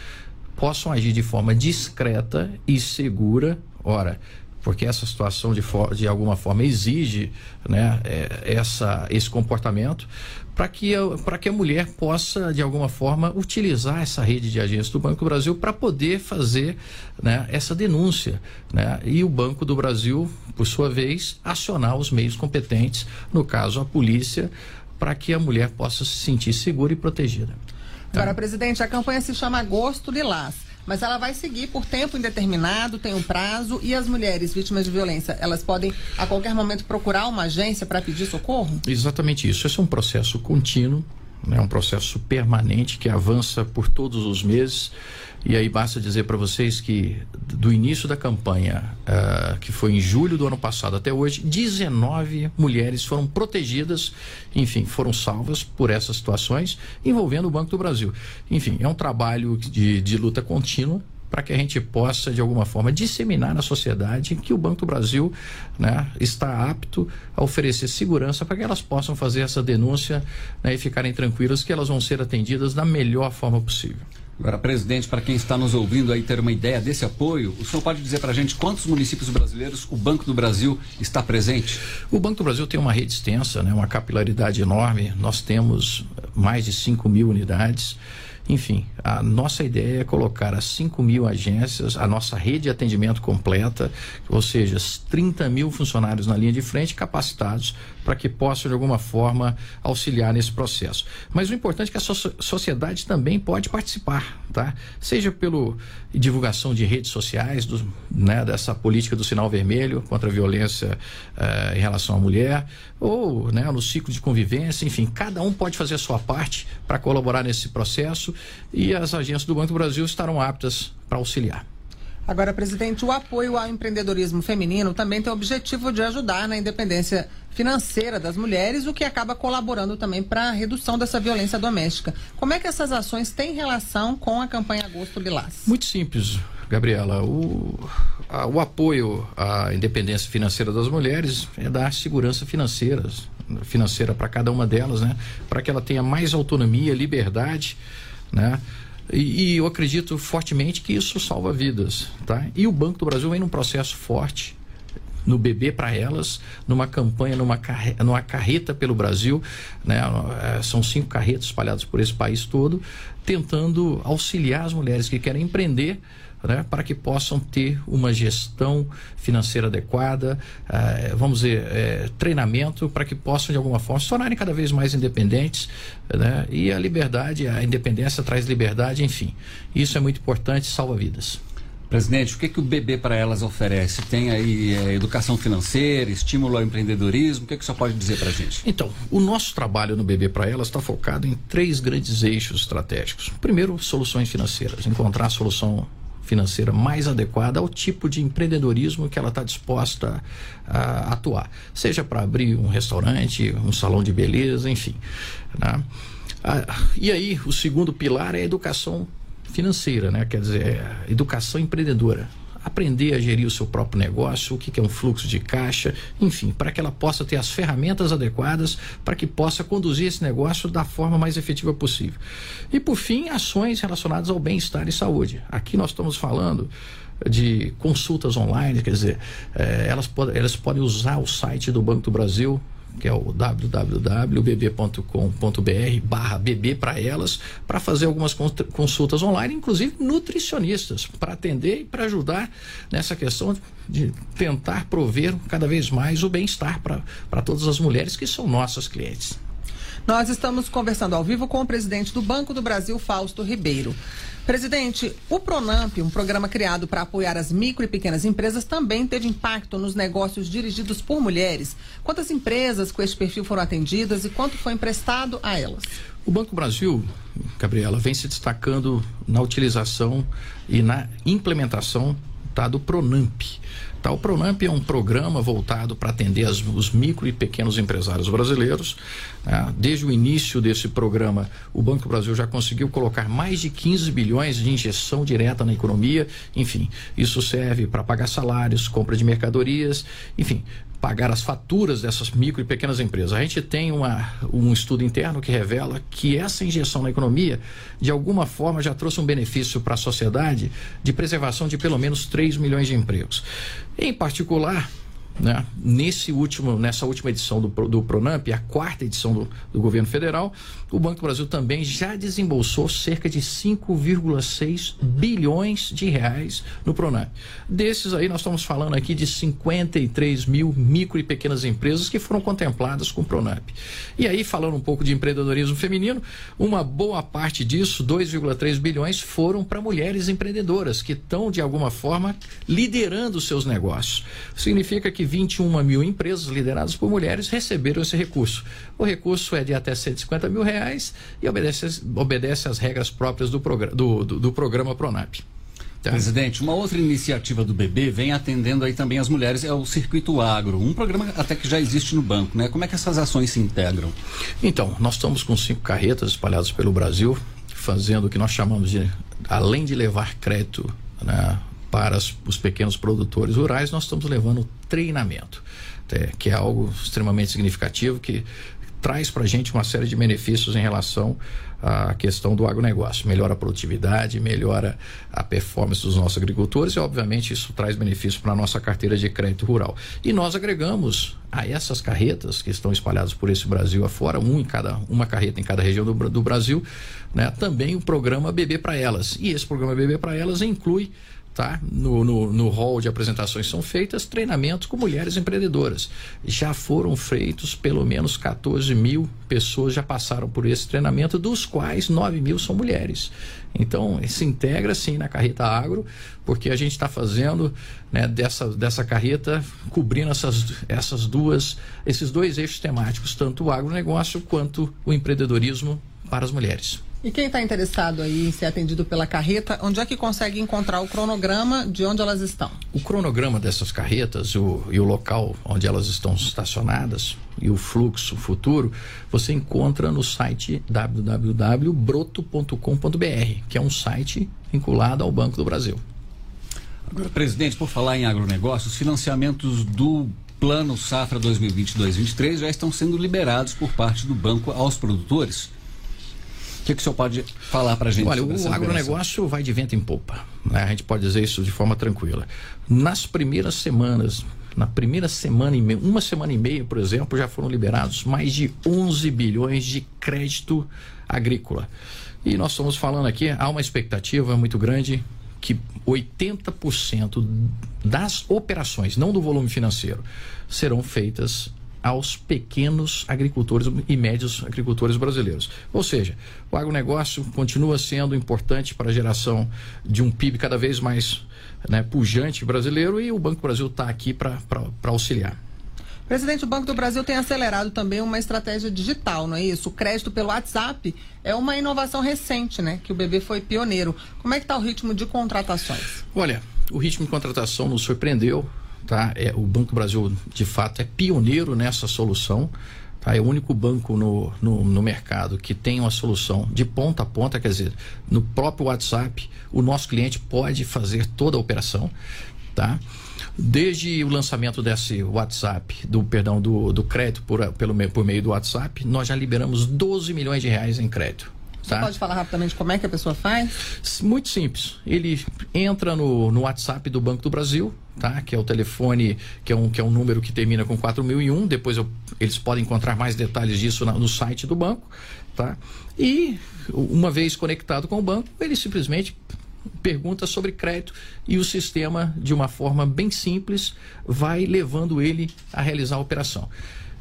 possam agir de forma discreta e segura. Ora, porque essa situação de, de alguma forma exige né, é, essa, esse comportamento para que, a, que a mulher possa, de alguma forma, utilizar essa rede de agências do Banco do Brasil para poder fazer né, essa denúncia. Né? E o Banco do Brasil, por sua vez, acionar os meios competentes, no caso a polícia, para que a mulher possa se sentir segura e protegida. Agora, presidente, a campanha se chama Agosto Lilás mas ela vai seguir por tempo indeterminado, tem um prazo, e as mulheres vítimas de violência, elas podem a qualquer momento procurar uma agência para pedir socorro? Exatamente isso. Esse é um processo contínuo, é né? um processo permanente que avança por todos os meses. E aí basta dizer para vocês que do início da campanha, uh, que foi em julho do ano passado até hoje, 19 mulheres foram protegidas, enfim, foram salvas por essas situações envolvendo o Banco do Brasil. Enfim, é um trabalho de, de luta contínua para que a gente possa, de alguma forma, disseminar na sociedade que o Banco do Brasil né, está apto a oferecer segurança para que elas possam fazer essa denúncia né, e ficarem tranquilas que elas vão ser atendidas da melhor forma possível. Agora, presidente, para quem está nos ouvindo aí ter uma ideia desse apoio, o senhor pode dizer para a gente quantos municípios brasileiros o Banco do Brasil está presente? O Banco do Brasil tem uma rede extensa, né, uma capilaridade enorme. Nós temos mais de 5 mil unidades Enfim, a nossa ideia é colocar as 5 mil agências, a nossa rede de atendimento completa, ou seja, 30 mil funcionários na linha de frente capacitados para que possam, de alguma forma, auxiliar nesse processo. Mas o importante é que a so sociedade também pode participar, tá? Seja pelo divulgação de redes sociais, do, né, dessa política do sinal vermelho contra a violência uh, em relação à mulher, ou né, no ciclo de convivência, enfim, cada um pode fazer a sua parte para colaborar nesse processo e as agências do Banco do Brasil estarão aptas para auxiliar. Agora, presidente, o apoio ao empreendedorismo feminino também tem o objetivo de ajudar na independência financeira das mulheres, o que acaba colaborando também para a redução dessa violência doméstica. Como é que essas ações têm relação com a campanha Agosto Lilás? Muito simples, Gabriela. O, a, o apoio à independência financeira das mulheres é dar segurança financeira, financeira para cada uma delas, né? Para que ela tenha mais autonomia, liberdade, né? E, eu acredito fortemente que isso salva vidas, tá? E o Banco do Brasil vem num processo forte no bebê para elas, numa campanha, numa, carre, numa carreta pelo Brasil, né? É, são cinco carretas espalhadas por esse país todo, tentando auxiliar as mulheres que querem empreender né, para que possam ter uma gestão financeira adequada, eh, vamos dizer, eh, treinamento para que possam de alguma forma se tornarem cada vez mais independentes, né, e a liberdade, a independência traz liberdade, enfim, isso é muito importante, salva vidas. Presidente, o que, que o bebê para elas oferece? Tem aí é, educação financeira, estímulo ao empreendedorismo? O que, que o senhor pode dizer para a gente? Então, o nosso trabalho no bebê para elas está focado em três grandes eixos estratégicos. Primeiro, soluções financeiras, encontrar a solução financeira mais adequada ao tipo de empreendedorismo que ela está disposta a atuar, seja para abrir um restaurante, um salão de beleza, enfim. Né? Ah, e aí, o segundo pilar é a educação financeira, né? quer dizer, é educação empreendedora aprender a gerir o seu próprio negócio, o que, é um fluxo de caixa, enfim, para que ela possa ter as ferramentas adequadas para que possa conduzir esse negócio da forma mais efetiva possível. E por fim, ações relacionadas ao bem-estar e saúde. Aqui nós estamos falando de consultas online, quer dizer, eh, elas, pod elas podem usar o site do Banco do Brasil que é o www.bb.com.br barra bebê para elas, para fazer algumas consultas online, inclusive nutricionistas, para atender e para ajudar nessa questão de tentar prover cada vez mais o bem-estar para todas as mulheres que são nossas clientes. Nós estamos conversando ao vivo com o presidente do Banco do Brasil, Fausto Ribeiro. Presidente, o Pronamp, um programa criado para apoiar as micro e pequenas empresas, também teve impacto nos negócios dirigidos por mulheres. Quantas empresas com esse perfil foram atendidas e quanto foi emprestado a elas? O Banco Brasil, Gabriela, vem se destacando na utilização e na implementação tá, do Pronamp. Tá, o Pronamp é um programa voltado para atender as, os micro e pequenos empresários brasileiros. Né? Desde o início desse programa, o Banco do Brasil já conseguiu colocar mais de 15 bilhões de injeção direta na economia. Enfim, isso serve para pagar salários, compra de mercadorias, enfim, pagar as faturas dessas micro e pequenas empresas. A gente tem uma, um estudo interno que revela que essa injeção na economia, de alguma forma, já trouxe um benefício para a sociedade de preservação de pelo menos 3 milhões de empregos. Em particular, né? Nesse último, nessa última edição do, do Pronamp, a quarta edição do, do governo federal, o Banco do Brasil também já desembolsou cerca de 5,6 bilhões de reais no Pronamp. Desses aí, nós estamos falando aqui de 53 mil micro e pequenas empresas que foram contempladas com o Pronamp. E aí, falando um pouco de empreendedorismo feminino, uma boa parte disso, 2,3 bilhões, foram para mulheres empreendedoras que estão, de alguma forma, liderando seus negócios. Significa que 21 mil empresas lideradas por mulheres receberam esse recurso. O recurso é de até 150 mil reais e obedece, obedece às regras próprias do, programa, do, do, do programa Pronap. Tá. Presidente, uma outra iniciativa do BB vem atendendo aí também as mulheres, é o Circuito Agro, um programa até que já existe no banco, né? Como é que essas ações se integram? Então, nós estamos com cinco carretas espalhadas pelo Brasil, fazendo o que nós chamamos de, além de levar crédito né, para os pequenos produtores rurais, nós estamos levando treinamento, é, que é algo extremamente significativo, que traz para a gente uma série de benefícios em relação à questão do agronegócio. Melhora a produtividade, melhora a performance dos nossos agricultores e, obviamente, isso traz benefício para a nossa carteira de crédito rural. E nós agregamos a essas carretas que estão espalhadas por esse Brasil afora, um em cada, uma carreta em cada região do, do Brasil, né, também o programa Bebê para Elas. E esse programa Bebê para Elas inclui tá? No, no, no hall de apresentações são feitas treinamentos com mulheres empreendedoras. Já foram feitos pelo menos 14 mil pessoas já passaram por esse treinamento, dos quais 9 mil são mulheres. Então, se integra sim na carreta agro, porque a gente está fazendo né, dessa, dessa carreta cobrindo essas, essas duas, esses dois eixos temáticos, tanto o agronegócio quanto o empreendedorismo para as mulheres. E quem está interessado aí em ser atendido pela carreta, onde é que consegue encontrar o cronograma de onde elas estão? O cronograma dessas carretas o, e o local onde elas estão estacionadas e o fluxo futuro, você encontra no site www.broto.com.br, que é um site vinculado ao Banco do Brasil. Agora, presidente, por falar em agronegócio, os financiamentos do Plano Safra 2022-2023 já estão sendo liberados por parte do banco aos produtores. O que, que o senhor pode falar para a gente? Olha, o agronegócio vai de vento em popa. Né? A gente pode dizer isso de forma tranquila. Nas primeiras semanas, na primeira semana e meia, uma semana e meia, por exemplo, já foram liberados mais de 11 bilhões de crédito agrícola. E nós estamos falando aqui, há uma expectativa muito grande que 80% das operações, não do volume financeiro, serão feitas aos pequenos agricultores e médios agricultores brasileiros. Ou seja, o agronegócio continua sendo importante para a geração de um PIB cada vez mais né, pujante brasileiro e o Banco do Brasil está aqui para auxiliar. Presidente, o Banco do Brasil tem acelerado também uma estratégia digital, não é isso? O crédito pelo WhatsApp é uma inovação recente, né? Que o BB foi pioneiro. Como é que está o ritmo de contratações? Olha, o ritmo de contratação nos surpreendeu tá? É, o Banco Brasil, de fato, é pioneiro nessa solução. Tá? É o único banco no, no, no, mercado que tem uma solução de ponta a ponta, quer dizer, no próprio WhatsApp, o nosso cliente pode fazer toda a operação. Tá? Desde o lançamento desse WhatsApp, do perdão, do, do crédito por, pelo, por meio do WhatsApp, nós já liberamos 12 milhões de reais em crédito. Você tá? pode falar rapidamente como é que a pessoa faz? Muito simples. Ele entra no, no WhatsApp do Banco do Brasil, tá? Que é o telefone, que é um, que é um número que termina com 4001. Depois eu, eles podem encontrar mais detalhes disso na, no site do banco, tá? E uma vez conectado com o banco, ele simplesmente pergunta sobre crédito e o sistema, de uma forma bem simples, vai levando ele a realizar a operação.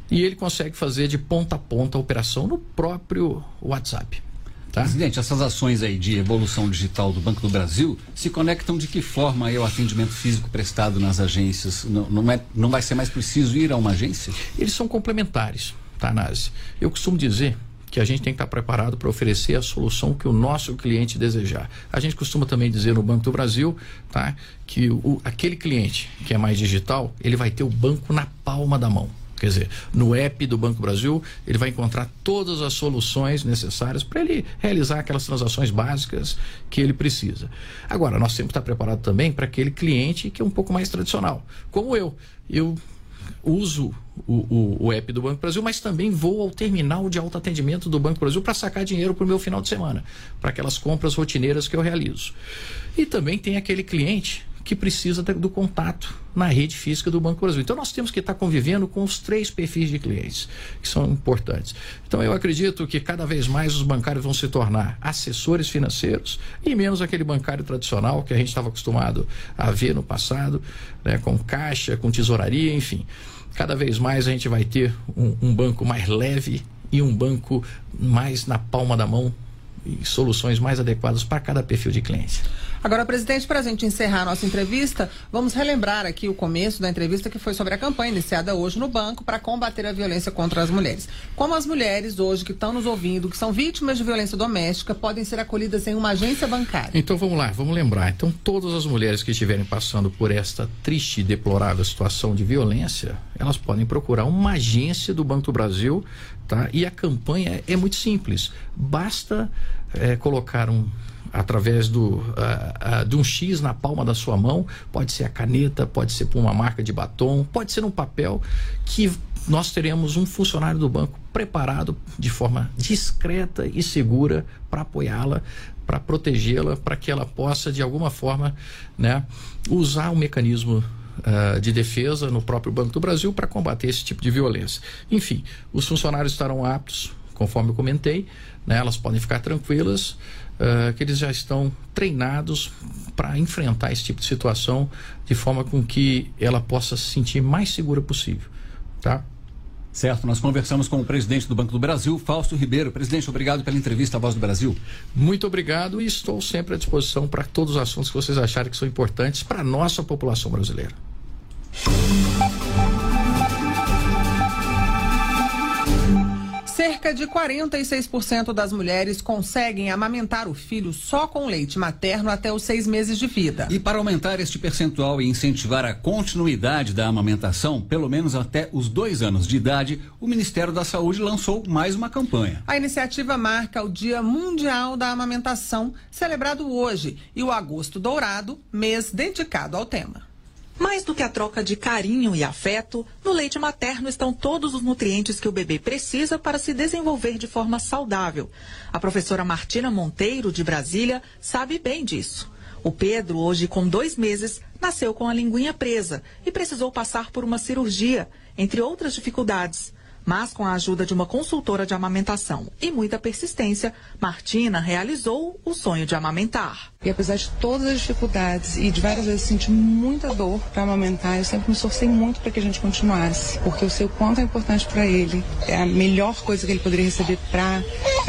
E ele consegue fazer de ponta a ponta a operação no próprio WhatsApp. Tá? Presidente, essas ações aí de evolução digital do Banco do Brasil se conectam de que forma ao atendimento físico prestado nas agências? Não, não, é, não vai ser mais preciso ir a uma agência? Eles são complementares, tá, Nazi? Eu costumo dizer que a gente tem que estar preparado para oferecer a solução que o nosso cliente desejar. A gente costuma também dizer no Banco do Brasil, tá, que o, aquele cliente que é mais digital, ele vai ter o banco na palma da mão. Quer dizer, no app do Banco Brasil, ele vai encontrar todas as soluções necessárias para ele realizar aquelas transações básicas que ele precisa. Agora, nós temos que estar preparados também para aquele cliente que é um pouco mais tradicional, como eu. Eu uso o, o, o, app do Banco Brasil, mas também vou ao terminal de autoatendimento do Banco Brasil para sacar dinheiro para o meu final de semana, para aquelas compras rotineiras que eu realizo. E também tem aquele cliente que precisa do contato na rede física do Banco Brasil. Então nós temos que estar convivendo com os três perfis de clientes que são importantes. Então eu acredito que cada vez mais os bancários vão se tornar assessores financeiros e menos aquele bancário tradicional que a gente estava acostumado a ver no passado, né, com caixa, com tesouraria, enfim. Cada vez mais a gente vai ter um, um banco mais leve e um banco mais na palma da mão e soluções mais adequadas para cada perfil de cliente. Agora, presidente, para a gente encerrar a nossa entrevista, vamos relembrar aqui o começo da entrevista que foi sobre a campanha iniciada hoje no banco para combater a violência contra as mulheres. Como as mulheres hoje que estão nos ouvindo, que são vítimas de violência doméstica, podem ser acolhidas em uma agência bancária? Então vamos lá, vamos lembrar. Então todas as mulheres que estiverem passando por esta triste e deplorável situação de violência, elas podem procurar uma agência do Banco do Brasil, tá? E a campanha é muito simples. Basta é, colocar um através do, uh, uh, de um X na palma da sua mão, pode ser a caneta, pode ser por uma marca de batom, pode ser um papel, que nós teremos um funcionário do banco preparado de forma discreta e segura para apoiá-la, para protegê-la, para que ela possa, de alguma forma, né, usar o mecanismo uh, de defesa no próprio Banco do Brasil para combater esse tipo de violência. Enfim, os funcionários estarão aptos, conforme eu comentei, né, elas podem ficar tranquilas. Uh, que eles já estão treinados para enfrentar esse tipo de situação de forma com que ela possa se sentir mais segura possível, tá? Certo, nós conversamos com o presidente do Banco do Brasil, Fausto Ribeiro. Presidente, obrigado pela entrevista à Voz do Brasil. Muito obrigado e estou sempre à disposição para todos os assuntos que vocês acharem que são importantes para a nossa população brasileira. Cerca de 46% das mulheres conseguem amamentar o filho só com leite materno até os seis meses de vida. E para aumentar este percentual e incentivar a continuidade da amamentação, pelo menos até os dois anos de idade, o Ministério da Saúde lançou mais uma campanha. A iniciativa marca o Dia Mundial da Amamentação, celebrado hoje, e o Agosto Dourado, mês dedicado ao tema. Mais do que a troca de carinho e afeto, no leite materno estão todos os nutrientes que o bebê precisa para se desenvolver de forma saudável. A professora Martina Monteiro, de Brasília, sabe bem disso. O Pedro, hoje com dois meses, nasceu com a linguinha presa e precisou passar por uma cirurgia, entre outras dificuldades. Mas com a ajuda de uma consultora de amamentação e muita persistência, Martina realizou o sonho de amamentar. E apesar de todas as dificuldades e de várias vezes sentir muita dor para amamentar, eu sempre me esforcei muito para que a gente continuasse, porque eu sei o quanto é importante para ele. É a melhor coisa que ele poderia receber para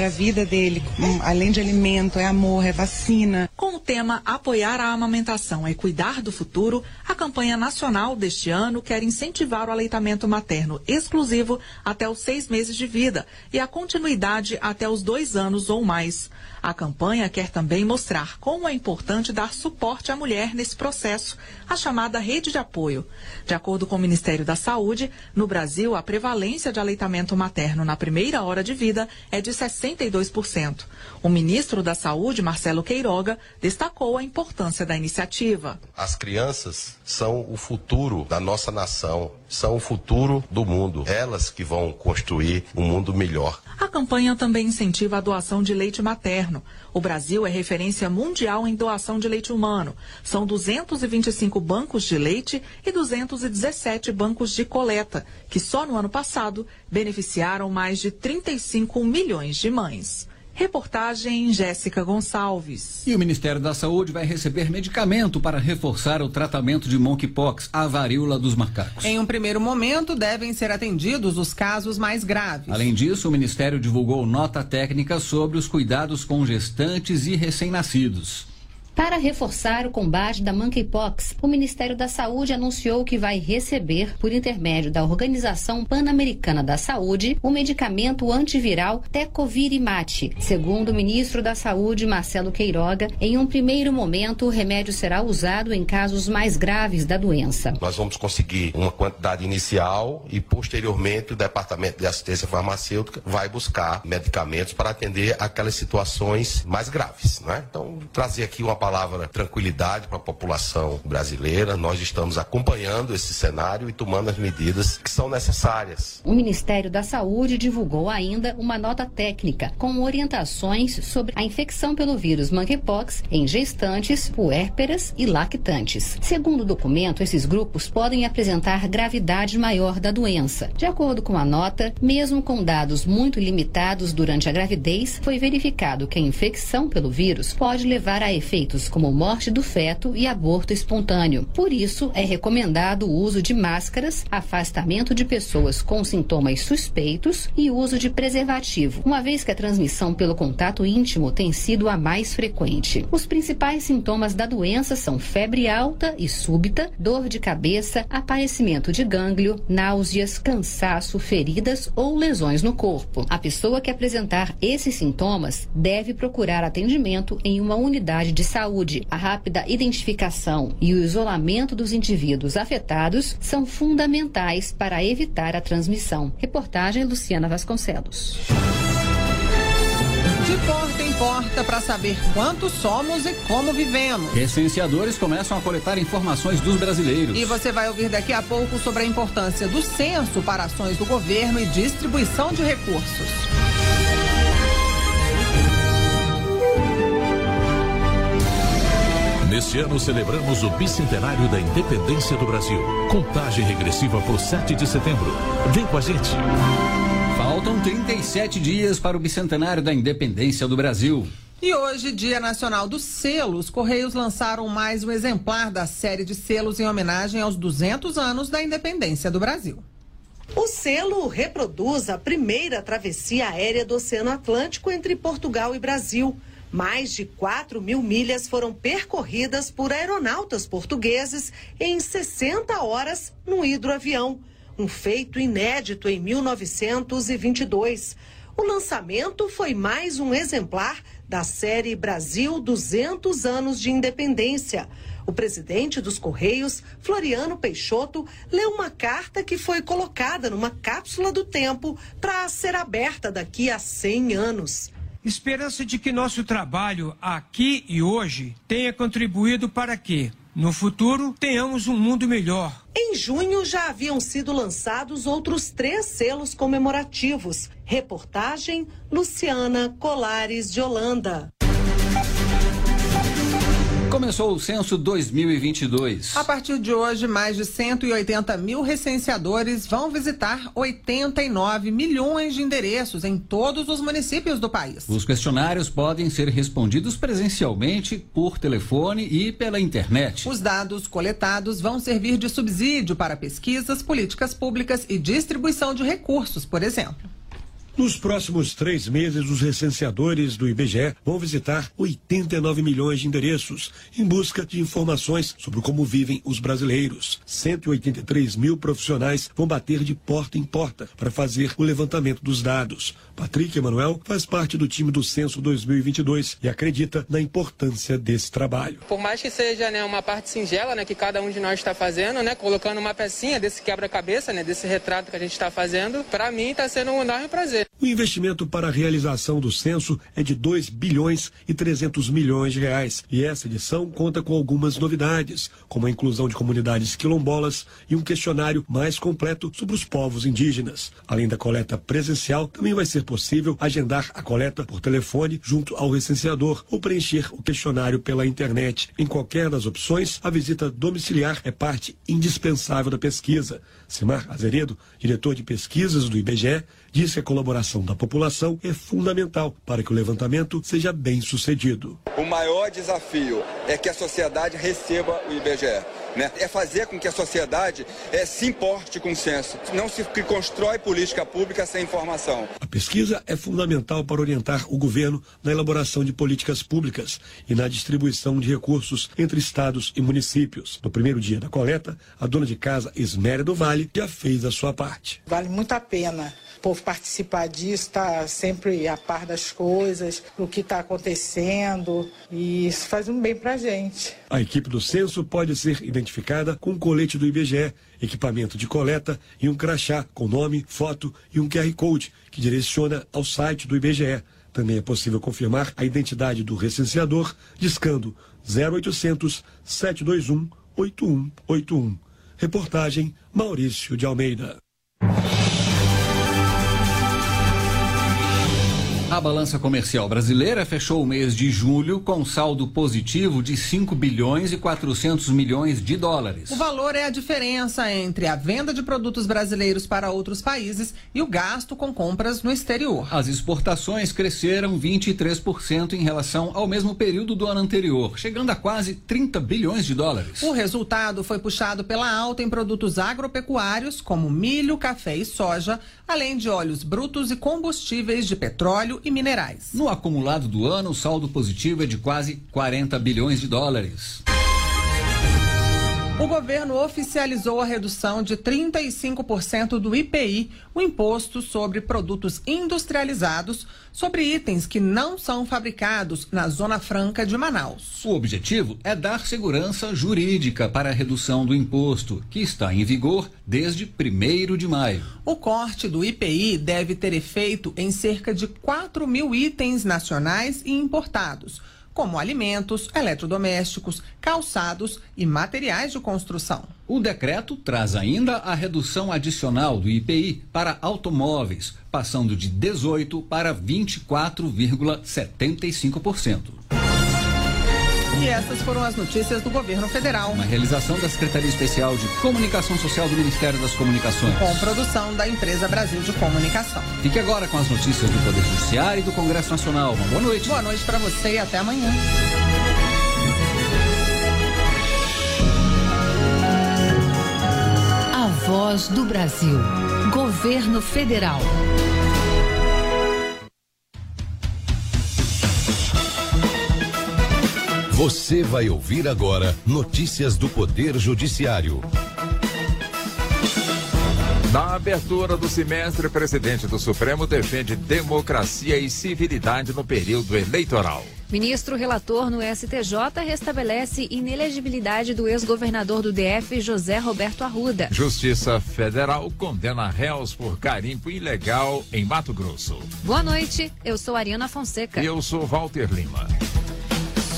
a vida dele, além de alimento, é amor, é vacina. Com o tema Apoiar a amamentação é cuidar do futuro, a campanha nacional deste ano quer incentivar o aleitamento materno exclusivo até os seis meses de vida e a continuidade até os dois anos ou mais. A campanha quer também mostrar como é importante dar suporte à mulher nesse processo, a chamada rede de apoio. De acordo com o Ministério da Saúde, no Brasil, a prevalência de aleitamento materno na primeira hora de vida é de 62%. O ministro da Saúde, Marcelo Queiroga, destacou a importância da iniciativa. As crianças são o futuro da nossa nação, são o futuro do mundo. Elas que vão construir um mundo melhor. A campanha também incentiva a doação de leite materno. O Brasil é referência mundial em doação de leite humano. São 225 bancos de leite e 217 bancos de coleta, que só no ano passado beneficiaram mais de 35 milhões de mães. Reportagem Jéssica Gonçalves. E o Ministério da Saúde vai receber medicamento para reforçar o tratamento de monkeypox, a varíola dos macacos. Em um primeiro momento, devem ser atendidos os casos mais graves. Além disso, o Ministério divulgou nota técnica sobre os cuidados com gestantes e recém-nascidos. Para reforçar o combate da monkeypox, o Ministério da Saúde anunciou que vai receber, por intermédio da Organização Pan-Americana da Saúde, o medicamento antiviral Tecovirimat. Segundo o ministro da Saúde, Marcelo Queiroga, em um primeiro momento o remédio será usado em casos mais graves da doença. Nós vamos conseguir uma quantidade inicial e posteriormente o Departamento de Assistência Farmacêutica vai buscar medicamentos para atender aquelas situações mais graves, né? Então, trazer aqui uma palavra tranquilidade para a população brasileira. Nós estamos acompanhando esse cenário e tomando as medidas que são necessárias. O Ministério da Saúde divulgou ainda uma nota técnica com orientações sobre a infecção pelo vírus monkeypox em gestantes, puérperas e lactantes. Segundo o documento, esses grupos podem apresentar gravidade maior da doença. De acordo com a nota, mesmo com dados muito limitados durante a gravidez, foi verificado que a infecção pelo vírus pode levar a efeitos como morte do feto e aborto espontâneo. Por isso, é recomendado o uso de máscaras, afastamento de pessoas com sintomas suspeitos e uso de preservativo, uma vez que a transmissão pelo contato íntimo tem sido a mais frequente. Os principais sintomas da doença são febre alta e súbita, dor de cabeça, aparecimento de gânglio, náuseas, cansaço, feridas ou lesões no corpo. A pessoa que apresentar esses sintomas deve procurar atendimento em uma unidade de saúde, a rápida identificação e o isolamento dos indivíduos afetados são fundamentais para evitar a transmissão. Reportagem Luciana Vasconcelos. De porta em porta para saber quantos somos e como vivemos. Recenseadores começam a coletar informações dos brasileiros. E você vai ouvir daqui a pouco sobre a importância do censo para ações do governo e distribuição de recursos. Neste ano celebramos o bicentenário da independência do Brasil. Contagem regressiva para o 7 de setembro. Vem com a gente. Faltam 37 dias para o bicentenário da independência do Brasil. E hoje, Dia Nacional do Selo, os Correios lançaram mais um exemplar da série de selos em homenagem aos 200 anos da independência do Brasil. O selo reproduz a primeira travessia aérea do Oceano Atlântico entre Portugal e Brasil. Mais de 4 mil milhas foram percorridas por aeronautas portugueses em 60 horas no hidroavião. Um feito inédito em 1922. O lançamento foi mais um exemplar da série Brasil 200 anos de independência. O presidente dos Correios, Floriano Peixoto, leu uma carta que foi colocada numa cápsula do tempo para ser aberta daqui a 100 anos. Esperança de que nosso trabalho aqui e hoje tenha contribuído para que, no futuro, tenhamos um mundo melhor. Em junho já haviam sido lançados outros três selos comemorativos. Reportagem Luciana Colares de Holanda. Começou o censo 2022. A partir de hoje, mais de 180 mil recenseadores vão visitar 89 milhões de endereços em todos os municípios do país. Os questionários podem ser respondidos presencialmente, por telefone e pela internet. Os dados coletados vão servir de subsídio para pesquisas, políticas públicas e distribuição de recursos, por exemplo. Nos próximos três meses, os recenseadores do IBGE vão visitar 89 milhões de endereços em busca de informações sobre como vivem os brasileiros. 183 mil profissionais vão bater de porta em porta para fazer o levantamento dos dados. Patrick Emanuel faz parte do time do Censo 2022 e acredita na importância desse trabalho. Por mais que seja né, uma parte singela né, que cada um de nós está fazendo, né, colocando uma pecinha desse quebra-cabeça, né, desse retrato que a gente está fazendo, para mim está sendo um enorme prazer. O investimento para a realização do censo é de 2 bilhões e 300 milhões de reais. E essa edição conta com algumas novidades, como a inclusão de comunidades quilombolas e um questionário mais completo sobre os povos indígenas. Além da coleta presencial, também vai ser possível agendar a coleta por telefone junto ao recenseador ou preencher o questionário pela internet. Em qualquer das opções, a visita domiciliar é parte indispensável da pesquisa. Simar Azeredo, diretor de pesquisas do IBGE, diz que a colaboração da população é fundamental para que o levantamento seja bem sucedido. O maior desafio é que a sociedade receba o IBGE. Né? É fazer com que a sociedade é, se importe com o censo. Não se constrói política pública sem informação. A pesquisa é fundamental para orientar o governo na elaboração de políticas públicas e na distribuição de recursos entre estados e municípios. No primeiro dia da coleta, a dona de casa Esméria do Vale já fez a sua parte. Vale muito a pena povo participar disso, estar tá sempre a par das coisas, o que está acontecendo, e isso faz um bem para a gente. A equipe do censo pode ser identificada com um colete do IBGE, equipamento de coleta e um crachá com nome, foto e um QR Code que direciona ao site do IBGE. Também é possível confirmar a identidade do recenseador discando 0800 721 8181. Reportagem Maurício de Almeida. A balança comercial brasileira fechou o mês de julho com saldo positivo de 5 bilhões e 400 milhões de dólares. O valor é a diferença entre a venda de produtos brasileiros para outros países e o gasto com compras no exterior. As exportações cresceram 23% em relação ao mesmo período do ano anterior, chegando a quase 30 bilhões de dólares. O resultado foi puxado pela alta em produtos agropecuários como milho, café e soja, além de óleos brutos e combustíveis de petróleo e minerais. No acumulado do ano, o saldo positivo é de quase 40 bilhões de dólares. O governo oficializou a redução de 35% do IPI, o imposto sobre produtos industrializados, sobre itens que não são fabricados na Zona Franca de Manaus. O objetivo é dar segurança jurídica para a redução do imposto, que está em vigor desde 1 de maio. O corte do IPI deve ter efeito em cerca de 4 mil itens nacionais e importados como alimentos, eletrodomésticos, calçados e materiais de construção. O decreto traz ainda a redução adicional do IPI para automóveis, passando de 18 para 24,75%. E essas foram as notícias do governo federal. Uma realização da Secretaria Especial de Comunicação Social do Ministério das Comunicações. Com produção da Empresa Brasil de Comunicação. Fique agora com as notícias do Poder Judiciário e do Congresso Nacional. Uma boa noite. Boa noite para você e até amanhã. A Voz do Brasil. Governo Federal. Você vai ouvir agora notícias do Poder Judiciário. Na abertura do semestre, o presidente do Supremo defende democracia e civilidade no período eleitoral. Ministro relator no STJ restabelece inelegibilidade do ex-governador do DF, José Roberto Arruda. Justiça Federal condena réus por garimpo ilegal em Mato Grosso. Boa noite, eu sou Ariana Fonseca. E eu sou Walter Lima.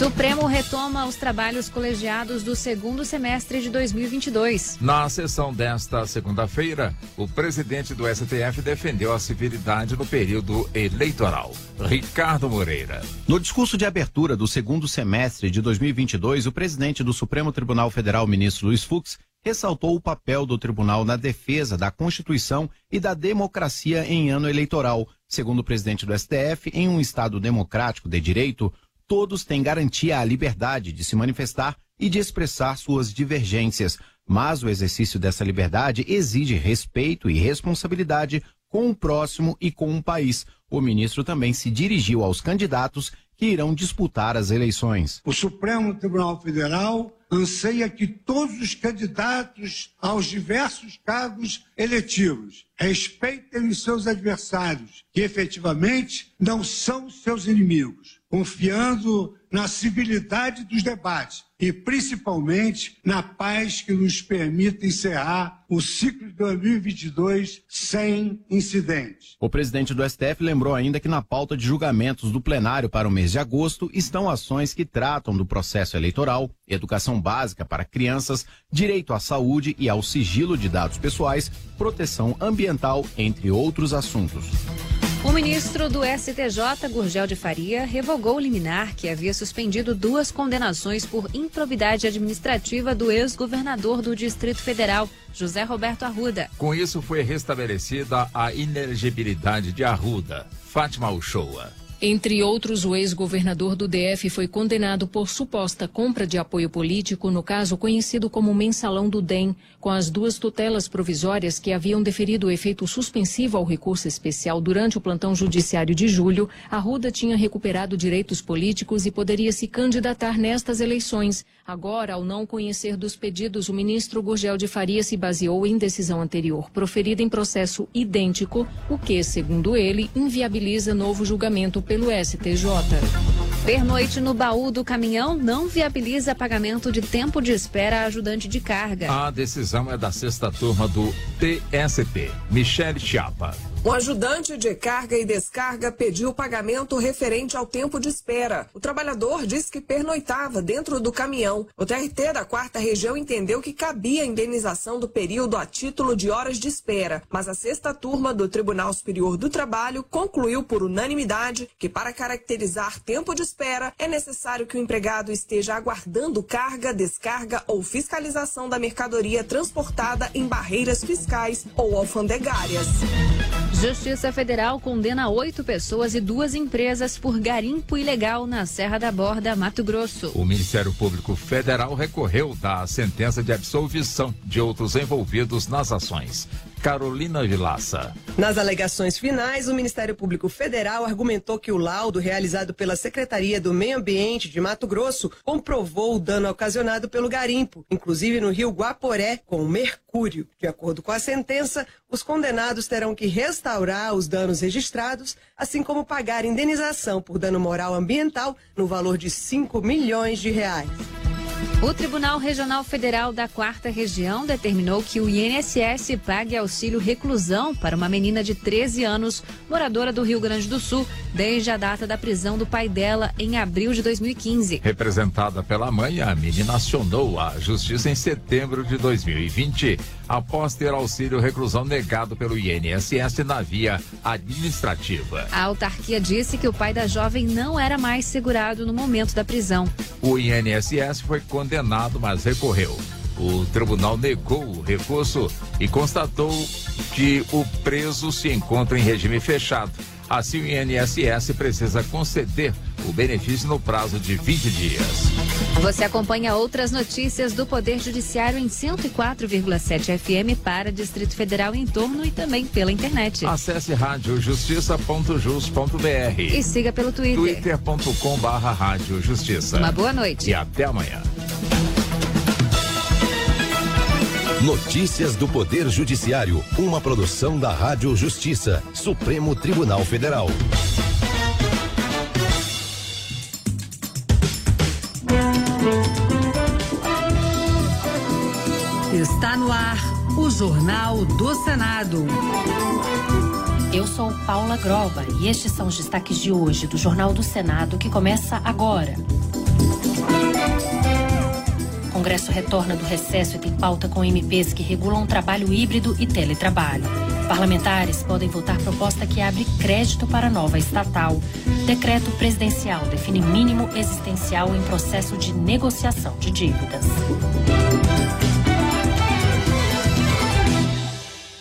Supremo retoma os trabalhos colegiados do segundo semestre de 2022. Na sessão desta segunda-feira, o presidente do STF defendeu a civilidade no período eleitoral. Ricardo Moreira. No discurso de abertura do segundo semestre de 2022, o presidente do Supremo Tribunal Federal, ministro Luiz Fux, ressaltou o papel do tribunal na defesa da Constituição e da democracia em ano eleitoral. Segundo o presidente do STF, em um Estado democrático de direito, todos têm garantia à liberdade de se manifestar e de expressar suas divergências, mas o exercício dessa liberdade exige respeito e responsabilidade com o próximo e com o país. O ministro também se dirigiu aos candidatos que irão disputar as eleições. O Supremo Tribunal Federal anseia que todos os candidatos aos diversos cargos eletivos respeitem os seus adversários, que efetivamente não são seus inimigos, confiando na civilidade dos debates e principalmente na paz que nos permita encerrar o ciclo de 2022 sem incidentes. O presidente do STF lembrou ainda que na pauta de julgamentos do plenário para o mês de agosto estão ações que tratam do processo eleitoral, educação básica para crianças, direito à saúde e ao sigilo de dados pessoais, proteção ambiental, entre outros assuntos. O ministro do STJ, Gurgel de Faria, revogou o liminar que havia suspendido duas condenações por improbidade administrativa do ex-governador do Distrito Federal, José Roberto Arruda. Com isso, foi restabelecida a inelegibilidade de Arruda. Fátima Uchoa. Entre outros, o ex-governador do DF foi condenado por suposta compra de apoio político no caso conhecido como mensalão do DEM, com as duas tutelas provisórias que haviam deferido o efeito suspensivo ao recurso especial durante o plantão judiciário de julho. Arruda tinha recuperado direitos políticos e poderia se candidatar nestas eleições. Agora, ao não conhecer dos pedidos, o ministro Gurgel de Faria se baseou em decisão anterior, proferida em processo idêntico, o que, segundo ele, inviabiliza novo julgamento pelo STJ. Pernoite no baú do caminhão não viabiliza pagamento de tempo de espera a ajudante de carga. A decisão é da sexta turma do TST. Michele Chiapa. Um ajudante de carga e descarga pediu pagamento referente ao tempo de espera. O trabalhador disse que pernoitava dentro do caminhão. O TRT da quarta região entendeu que cabia a indenização do período a título de horas de espera, mas a sexta turma do Tribunal Superior do Trabalho concluiu por unanimidade que para caracterizar tempo de espera é necessário que o empregado esteja aguardando carga, descarga ou fiscalização da mercadoria transportada em barreiras fiscais ou alfandegárias. Justiça Federal condena oito pessoas e duas empresas por garimpo ilegal na Serra da Borda, Mato Grosso. O Ministério Público Federal recorreu da sentença de absolvição de outros envolvidos nas ações. Carolina Vilaça. Nas alegações finais, o Ministério Público Federal argumentou que o laudo realizado pela Secretaria do Meio Ambiente de Mato Grosso comprovou o dano ocasionado pelo garimpo, inclusive no rio Guaporé, com mercúrio. De acordo com a sentença, os condenados terão que restaurar os danos registrados, assim como pagar indenização por dano moral ambiental no valor de 5 milhões de reais. O Tribunal Regional Federal da Quarta Região determinou que o INSS pague auxílio reclusão para uma menina de 13 anos, moradora do Rio Grande do Sul, desde a data da prisão do pai dela em abril de 2015. Representada pela mãe, a menina acionou a justiça em setembro de 2020, após ter auxílio reclusão negado pelo INSS na via administrativa. A autarquia disse que o pai da jovem não era mais segurado no momento da prisão. O INSS foi condenado, mas recorreu. O tribunal negou o recurso e constatou que o preso se encontra em regime fechado. Assim, o INSS precisa conceder o benefício no prazo de 20 dias. Você acompanha outras notícias do Poder Judiciário em 104,7 FM para Distrito Federal em torno e também pela internet. Acesse radiojustiça.jus.br e siga pelo Twitter. twitter.com barra Rádio Justiça. Uma boa noite. E até amanhã. Notícias do Poder Judiciário, uma produção da Rádio Justiça, Supremo Tribunal Federal. Está no ar o Jornal do Senado. Eu sou Paula Groba e estes são os destaques de hoje do Jornal do Senado que começa agora. Congresso retorna do recesso e tem pauta com MPs que regulam trabalho híbrido e teletrabalho. Parlamentares podem votar proposta que abre crédito para nova estatal. Decreto presidencial define mínimo existencial em processo de negociação de dívidas.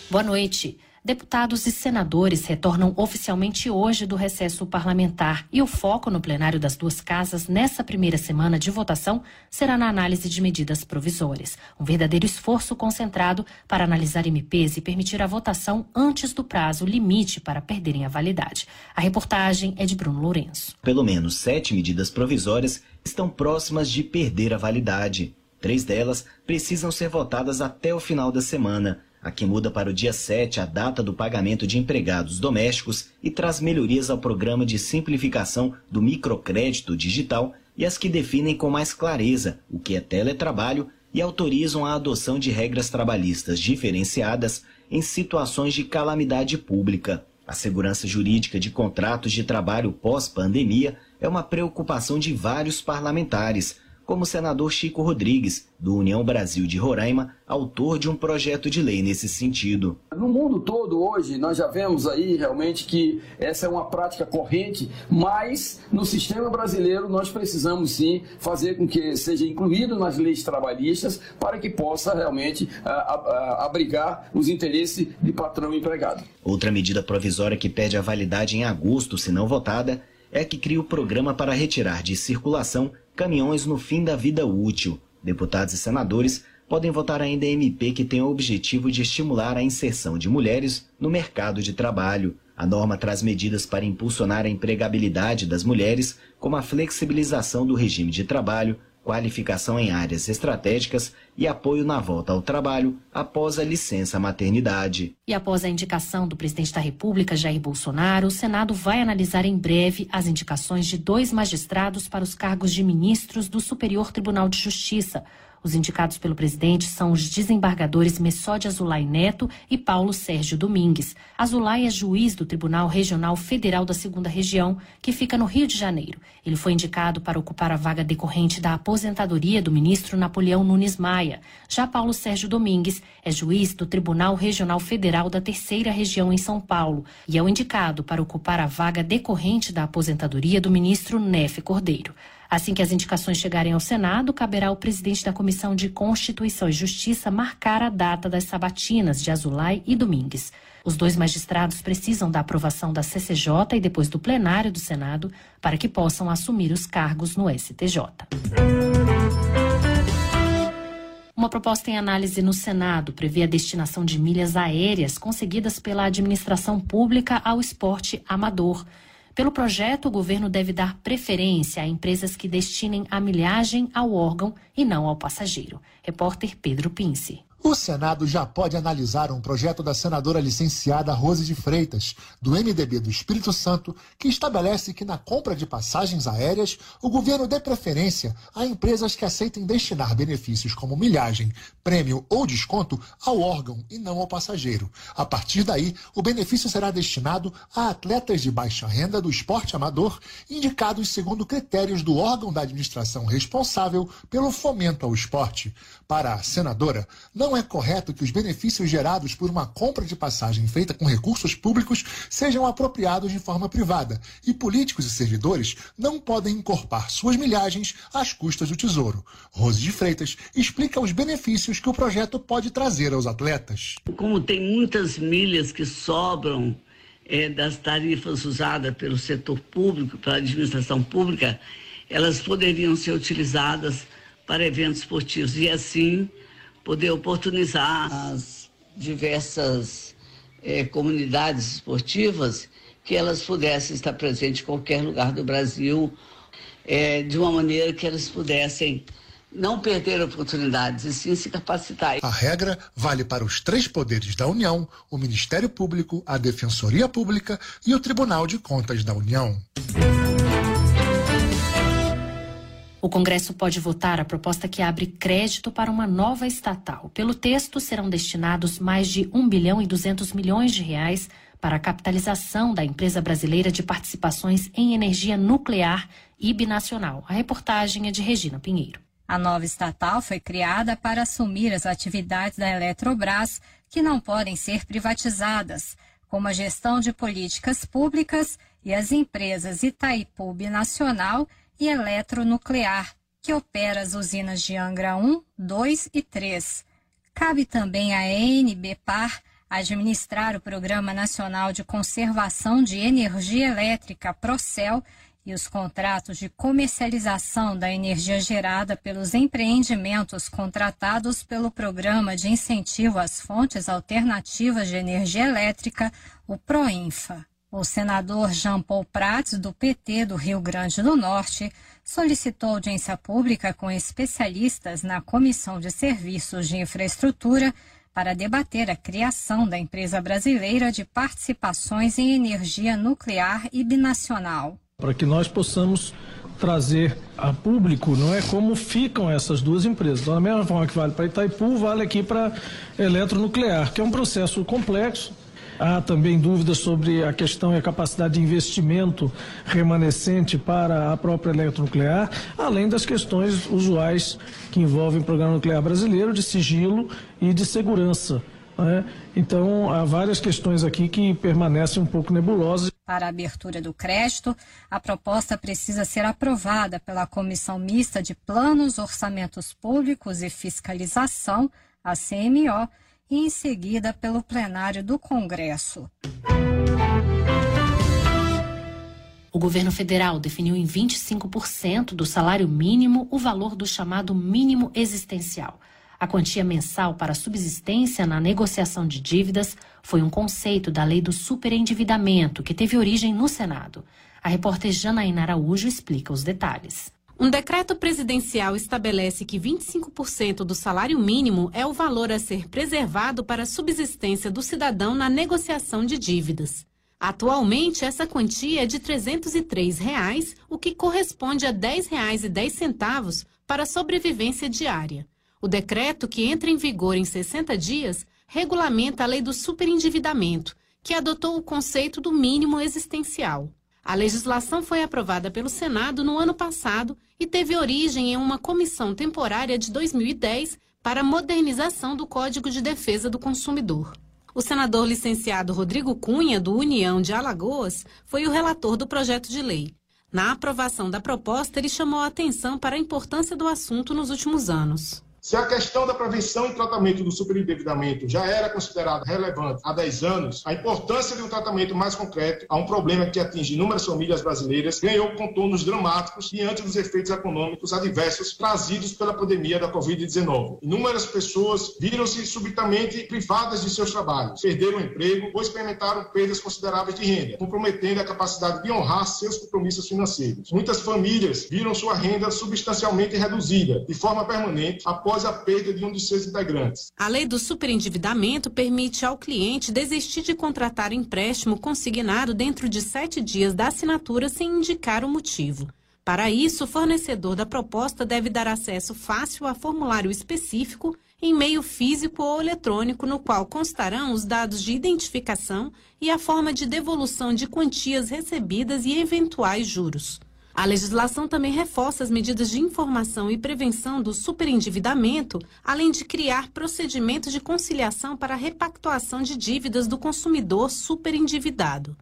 Boa noite. Deputados e senadores retornam oficialmente hoje do recesso parlamentar e o foco no plenário das duas casas nessa primeira semana de votação será na análise de medidas provisórias. Um verdadeiro esforço concentrado para analisar MPs e permitir a votação antes do prazo limite para perderem a validade. A reportagem é de Bruno Lourenço. Pelo menos sete medidas provisórias estão próximas de perder a validade. Três delas precisam ser votadas até o final da semana. A que muda para o dia 7 a data do pagamento de empregados domésticos e traz melhorias ao programa de simplificação do microcrédito digital e as que definem com mais clareza o que é teletrabalho e autorizam a adoção de regras trabalhistas diferenciadas em situações de calamidade pública. A segurança jurídica de contratos de trabalho pós-pandemia é uma preocupação de vários parlamentares, como o senador Chico Rodrigues, do União Brasil de Roraima, autor de um projeto de lei nesse sentido. No mundo todo hoje nós já vemos aí realmente que essa é uma prática corrente, mas no sistema brasileiro nós precisamos sim fazer com que seja incluído nas leis trabalhistas para que possa realmente a, a, a, abrigar os interesses de patrão e empregado. Outra medida provisória que pede a validade em agosto, se não votada, é que cria o programa para retirar de circulação caminhões no fim da vida útil. Deputados e senadores podem votar ainda MP que tem o objetivo de estimular a inserção de mulheres no mercado de trabalho. A norma traz medidas para impulsionar a empregabilidade das mulheres, como a flexibilização do regime de trabalho, qualificação em áreas estratégicas e apoio na volta ao trabalho após a licença maternidade. E após a indicação do presidente da República, Jair Bolsonaro, o Senado vai analisar em breve as indicações de dois magistrados para os cargos de ministros do Superior Tribunal de Justiça. Os indicados pelo presidente são os desembargadores Messode Azulay Neto e Paulo Sérgio Domingues. Azulay é juiz do Tribunal Regional Federal da Segunda Região, que fica no Rio de Janeiro. Ele foi indicado para ocupar a vaga decorrente da aposentadoria do ministro Napoleão Nunes Maia. Já Paulo Sérgio Domingues é juiz do Tribunal Regional Federal da Terceira Região em São Paulo e é o indicado para ocupar a vaga decorrente da aposentadoria do ministro Nefe Cordeiro. Assim que as indicações chegarem ao Senado, caberá ao presidente da Comissão de Constituição e Justiça marcar a data das sabatinas de Azulay e Domingues. Os dois magistrados precisam da aprovação da CCJ e depois do plenário do Senado para que possam assumir os cargos no STJ. Uma proposta em análise no Senado prevê a destinação de milhas aéreas conseguidas pela administração pública ao esporte amador. Pelo projeto, o governo deve dar preferência a empresas que destinem a milhagem ao órgão e não ao passageiro. Repórter Pedro Pince. O Senado já pode analisar um projeto da senadora licenciada Rose de Freitas, do MDB do Espírito Santo, que estabelece que na compra de passagens aéreas, o governo dê preferência a empresas que aceitem destinar benefícios como milhagem, prêmio ou desconto ao órgão e não ao passageiro. A partir daí, o benefício será destinado a atletas de baixa renda do esporte amador, indicados segundo critérios do órgão da administração responsável pelo fomento ao esporte. Para a senadora, não é correto que os benefícios gerados por uma compra de passagem feita com recursos públicos sejam apropriados de forma privada, e políticos e servidores não podem encorpar suas milhagens às custas do Tesouro. Rose de Freitas explica os benefícios que o projeto pode trazer aos atletas. Como tem muitas milhas que sobram é, das tarifas usadas pelo setor público, pela administração pública, elas poderiam ser utilizadas para eventos esportivos e assim poder oportunizar as diversas eh, comunidades esportivas que elas pudessem estar presentes em qualquer lugar do Brasil, eh, de uma maneira que elas pudessem não perder oportunidades e sim se capacitar. A regra vale para os três poderes da União: o Ministério Público, a Defensoria Pública e o Tribunal de Contas da União. O Congresso pode votar a proposta que abre crédito para uma nova estatal. Pelo texto, serão destinados mais de 1 bilhão e 200 milhões de reais para a capitalização da empresa brasileira de participações em energia nuclear e binacional. A reportagem é de Regina Pinheiro. A nova estatal foi criada para assumir as atividades da Eletrobras que não podem ser privatizadas, como a gestão de políticas públicas e as empresas Itaipu Binacional e eletronuclear, que opera as usinas de Angra 1, 2 e 3. Cabe também à ENBPAR administrar o Programa Nacional de Conservação de Energia Elétrica, PROCEL, e os contratos de comercialização da energia gerada pelos empreendimentos contratados pelo Programa de Incentivo às Fontes Alternativas de Energia Elétrica, o PROINFA. O senador Jean Paul Prats, do PT do Rio Grande do Norte, solicitou audiência pública com especialistas na Comissão de Serviços de Infraestrutura para debater a criação da empresa brasileira de participações em energia nuclear e binacional. Para que nós possamos trazer a público, não é como ficam essas duas empresas. Então, da mesma forma que vale para Itaipu, vale aqui para eletronuclear, que é um processo complexo, Há também dúvidas sobre a questão e a capacidade de investimento remanescente para a própria eletronuclear, além das questões usuais que envolvem o programa nuclear brasileiro de sigilo e de segurança. Né? Então, há várias questões aqui que permanecem um pouco nebulosas. Para a abertura do crédito, a proposta precisa ser aprovada pela Comissão Mista de Planos, Orçamentos Públicos e Fiscalização, a CMO, e em seguida pelo plenário do Congresso. O governo federal definiu em 25% do salário mínimo o valor do chamado mínimo existencial. A quantia mensal para subsistência na negociação de dívidas foi um conceito da lei do superendividamento que teve origem no Senado. A repórter Janaína Araújo explica os detalhes. Um decreto presidencial estabelece que 25% do salário mínimo é o valor a ser preservado para a subsistência do cidadão na negociação de dívidas. Atualmente, essa quantia é de 303 reais, o que corresponde a R$ 10,10 para a sobrevivência diária. O decreto, que entra em vigor em 60 dias, regulamenta a lei do superendividamento, que adotou o conceito do mínimo existencial. A legislação foi aprovada pelo Senado no ano passado e teve origem em uma comissão temporária de 2010 para a modernização do Código de Defesa do Consumidor. O senador licenciado Rodrigo Cunha, do União de Alagoas, foi o relator do projeto de lei. Na aprovação da proposta, ele chamou a atenção para a importância do assunto nos últimos anos. Se a questão da prevenção e tratamento do superendividamento já era considerada relevante há 10 anos, a importância de um tratamento mais concreto a um problema que atinge inúmeras famílias brasileiras ganhou contornos dramáticos diante dos efeitos econômicos adversos trazidos pela pandemia da Covid-19. Inúmeras pessoas viram-se subitamente privadas de seus trabalhos, perderam o emprego ou experimentaram perdas consideráveis de renda, comprometendo a capacidade de honrar seus compromissos financeiros. Muitas famílias viram sua renda substancialmente reduzida, de forma permanente, após a perda de um de seus integrantes. A lei do superendividamento permite ao cliente desistir de contratar empréstimo consignado dentro de sete dias da assinatura sem indicar o motivo. Para isso, o fornecedor da proposta deve dar acesso fácil a formulário específico em meio físico ou eletrônico, no qual constarão os dados de identificação e a forma de devolução de quantias recebidas e eventuais juros. A legislação também reforça as medidas de informação e prevenção do superendividamento, além de criar procedimentos de conciliação para a repactuação de dívidas do consumidor superendividado.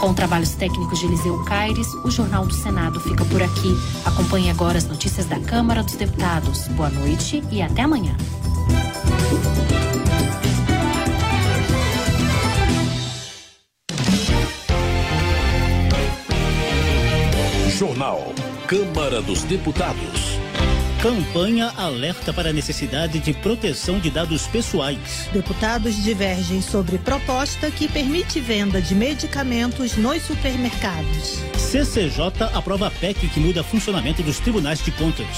Com trabalhos técnicos de Eliseu Caires, o Jornal do Senado fica por aqui. Acompanhe agora as notícias da Câmara dos Deputados. Boa noite e até amanhã. Jornal. Câmara dos Deputados. Campanha alerta para a necessidade de proteção de dados pessoais. Deputados divergem sobre proposta que permite venda de medicamentos nos supermercados. CCJ aprova a PEC que muda funcionamento dos tribunais de contas.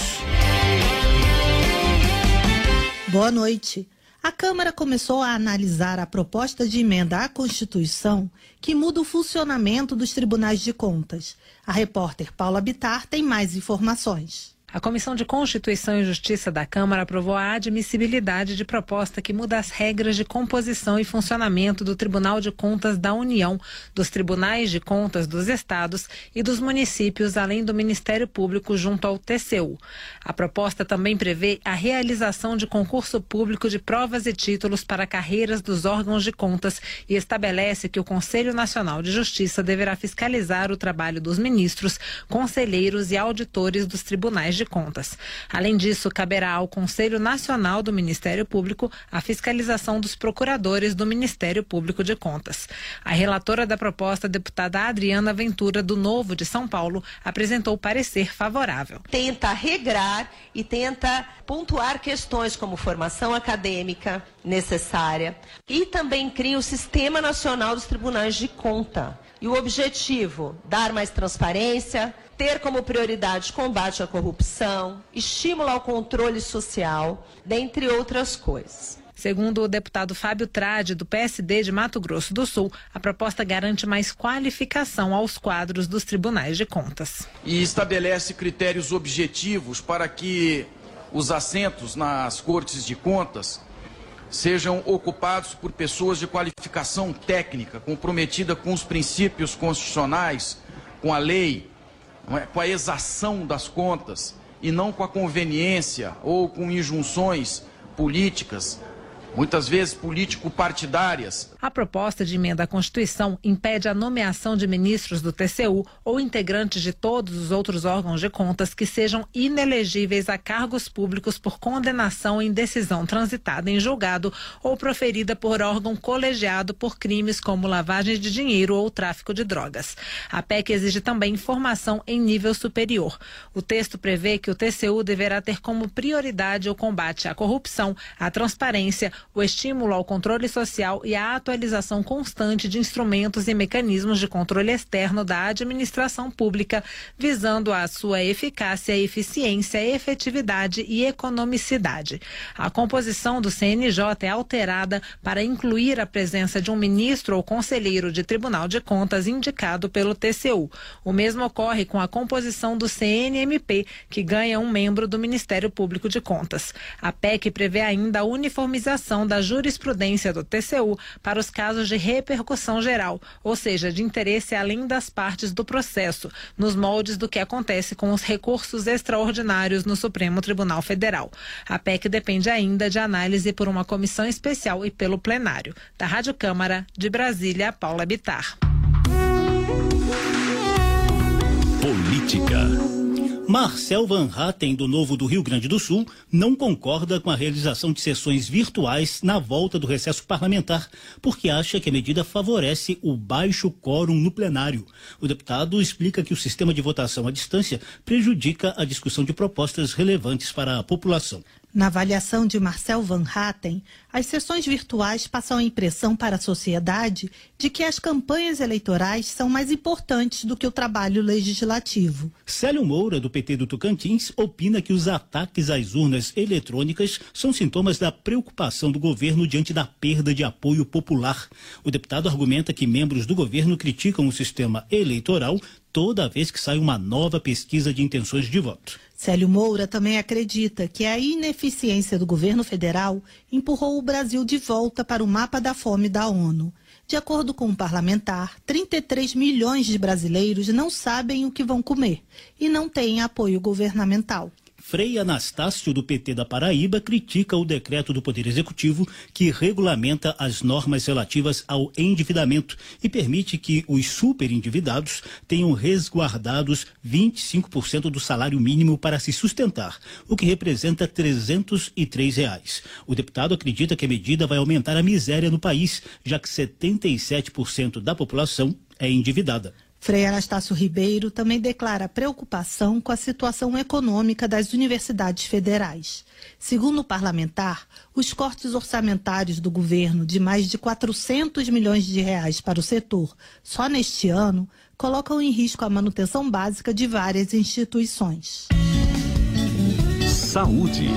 Boa noite. A Câmara começou a analisar a proposta de emenda à Constituição que muda o funcionamento dos tribunais de contas. A repórter Paula Bitar tem mais informações. A Comissão de Constituição e Justiça da Câmara aprovou a admissibilidade de proposta que muda as regras de composição e funcionamento do Tribunal de Contas da União, dos Tribunais de Contas dos Estados e dos municípios, além do Ministério Público junto ao TCU. A proposta também prevê a realização de concurso público de provas e títulos para carreiras dos órgãos de contas e estabelece que o Conselho Nacional de Justiça deverá fiscalizar o trabalho dos ministros, conselheiros e auditores dos tribunais de Contas. Além disso, caberá ao Conselho Nacional do Ministério Público a fiscalização dos procuradores do Ministério Público de Contas. A relatora da proposta, deputada Adriana Ventura, do Novo de São Paulo, apresentou parecer favorável. Tenta regrar e tenta pontuar questões como formação acadêmica necessária e também cria o Sistema Nacional dos Tribunais de Conta. E o objetivo, dar mais transparência, ter como prioridade combate à corrupção, estímulo ao controle social, dentre outras coisas. Segundo o deputado Fábio Trade, do PSD de Mato Grosso do Sul, a proposta garante mais qualificação aos quadros dos tribunais de contas. E estabelece critérios objetivos para que os assentos nas cortes de contas sejam ocupados por pessoas de qualificação técnica, comprometida com os princípios constitucionais, com a lei, é? com a exação das contas e não com a conveniência ou com injunções políticas muitas vezes político-partidárias. A proposta de emenda à Constituição impede a nomeação de ministros do TCU ou integrantes de todos os outros órgãos de contas que sejam inelegíveis a cargos públicos por condenação em decisão transitada em julgado ou proferida por órgão colegiado por crimes como lavagem de dinheiro ou tráfico de drogas. A PEC exige também formação em nível superior. O texto prevê que o TCU deverá ter como prioridade o combate à corrupção, à transparência, o estímulo ao controle social e a atualização constante de instrumentos e mecanismos de controle externo da administração pública, visando a sua eficácia, eficiência, efetividade e economicidade. A composição do CNJ é alterada para incluir a presença de um ministro ou conselheiro de Tribunal de Contas indicado pelo TCU. O mesmo ocorre com a composição do CNMP, que ganha um membro do Ministério Público de Contas. A PEC prevê ainda a uniformização da jurisprudência do TCU para os casos de repercussão geral, ou seja, de interesse além das partes do processo, nos moldes do que acontece com os recursos extraordinários no Supremo Tribunal Federal. A PEC depende ainda de análise por uma comissão especial e pelo plenário. Da Rádio Câmara, de Brasília, Paula Bitar. Política. Marcel Van Hatten, do Novo do Rio Grande do Sul, não concorda com a realização de sessões virtuais na volta do recesso parlamentar, porque acha que a medida favorece o baixo quórum no plenário. O deputado explica que o sistema de votação à distância prejudica a discussão de propostas relevantes para a população. Na avaliação de Marcel Van Hatten, as sessões virtuais passam a impressão para a sociedade de que as campanhas eleitorais são mais importantes do que o trabalho legislativo. Célio Moura, do PT do Tocantins, opina que os ataques às urnas eletrônicas são sintomas da preocupação do governo diante da perda de apoio popular. O deputado argumenta que membros do governo criticam o sistema eleitoral toda vez que sai uma nova pesquisa de intenções de voto. Célio Moura também acredita que a ineficiência do governo federal empurrou o Brasil de volta para o mapa da fome da ONU. De acordo com um parlamentar, 33 milhões de brasileiros não sabem o que vão comer e não têm apoio governamental. Frei Anastácio, do PT da Paraíba, critica o decreto do Poder Executivo que regulamenta as normas relativas ao endividamento e permite que os superendividados tenham resguardados 25% do salário mínimo para se sustentar, o que representa 303 reais. O deputado acredita que a medida vai aumentar a miséria no país, já que 77% da população é endividada. Frei Anastácio Ribeiro também declara preocupação com a situação econômica das universidades federais. Segundo o parlamentar, os cortes orçamentários do governo de mais de 400 milhões de reais para o setor só neste ano colocam em risco a manutenção básica de várias instituições. Saúde.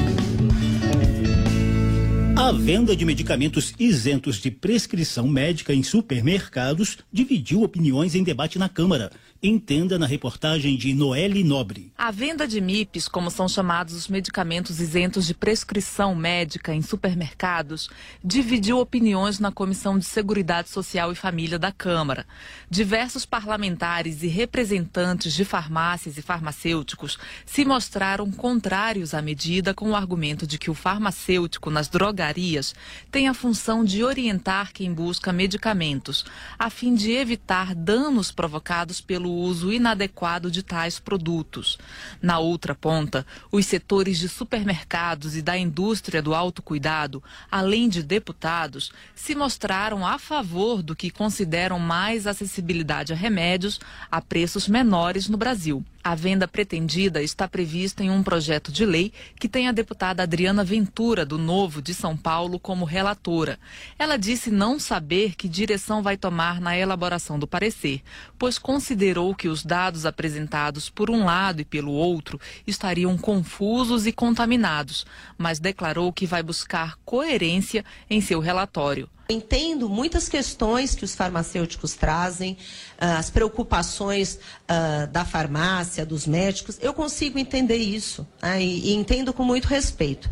A venda de medicamentos isentos de prescrição médica em supermercados dividiu opiniões em debate na Câmara. Entenda na reportagem de Noelle Nobre. A venda de MIPs, como são chamados os medicamentos isentos de prescrição médica em supermercados, dividiu opiniões na Comissão de Seguridade Social e Família da Câmara. Diversos parlamentares e representantes de farmácias e farmacêuticos se mostraram contrários à medida com o argumento de que o farmacêutico nas drogarias tem a função de orientar quem busca medicamentos, a fim de evitar danos provocados pelo uso inadequado de tais produtos. Na outra ponta, os setores de supermercados e da indústria do autocuidado, além de deputados, se mostraram a favor do que consideram mais acessibilidade a remédios a preços menores no Brasil. A venda pretendida está prevista em um projeto de lei que tem a deputada Adriana Ventura, do Novo de São Paulo, como relatora. Ela disse não saber que direção vai tomar na elaboração do parecer, pois considerou que os dados apresentados por um lado e pelo outro estariam confusos e contaminados, mas declarou que vai buscar coerência em seu relatório. Entendo muitas questões que os farmacêuticos trazem, ah, as preocupações uh, da farmácia, dos médicos. Eu consigo entender isso né, e entendo com muito respeito.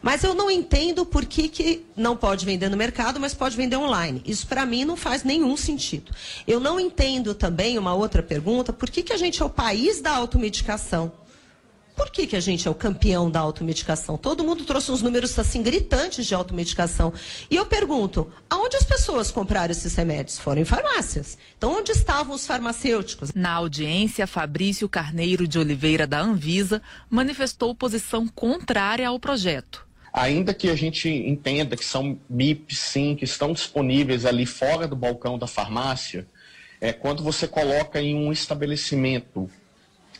Mas eu não entendo por que, que não pode vender no mercado, mas pode vender online. Isso para mim não faz nenhum sentido. Eu não entendo também uma outra pergunta, por que, que a gente é o país da automedicação? Por que, que a gente é o campeão da automedicação? Todo mundo trouxe uns números assim gritantes de automedicação. E eu pergunto, aonde as pessoas compraram esses remédios? Foram em farmácias. Então, onde estavam os farmacêuticos? Na audiência, Fabrício Carneiro de Oliveira, da Anvisa, manifestou posição contrária ao projeto. Ainda que a gente entenda que são MIPs, sim, que estão disponíveis ali fora do balcão da farmácia, é, quando você coloca em um estabelecimento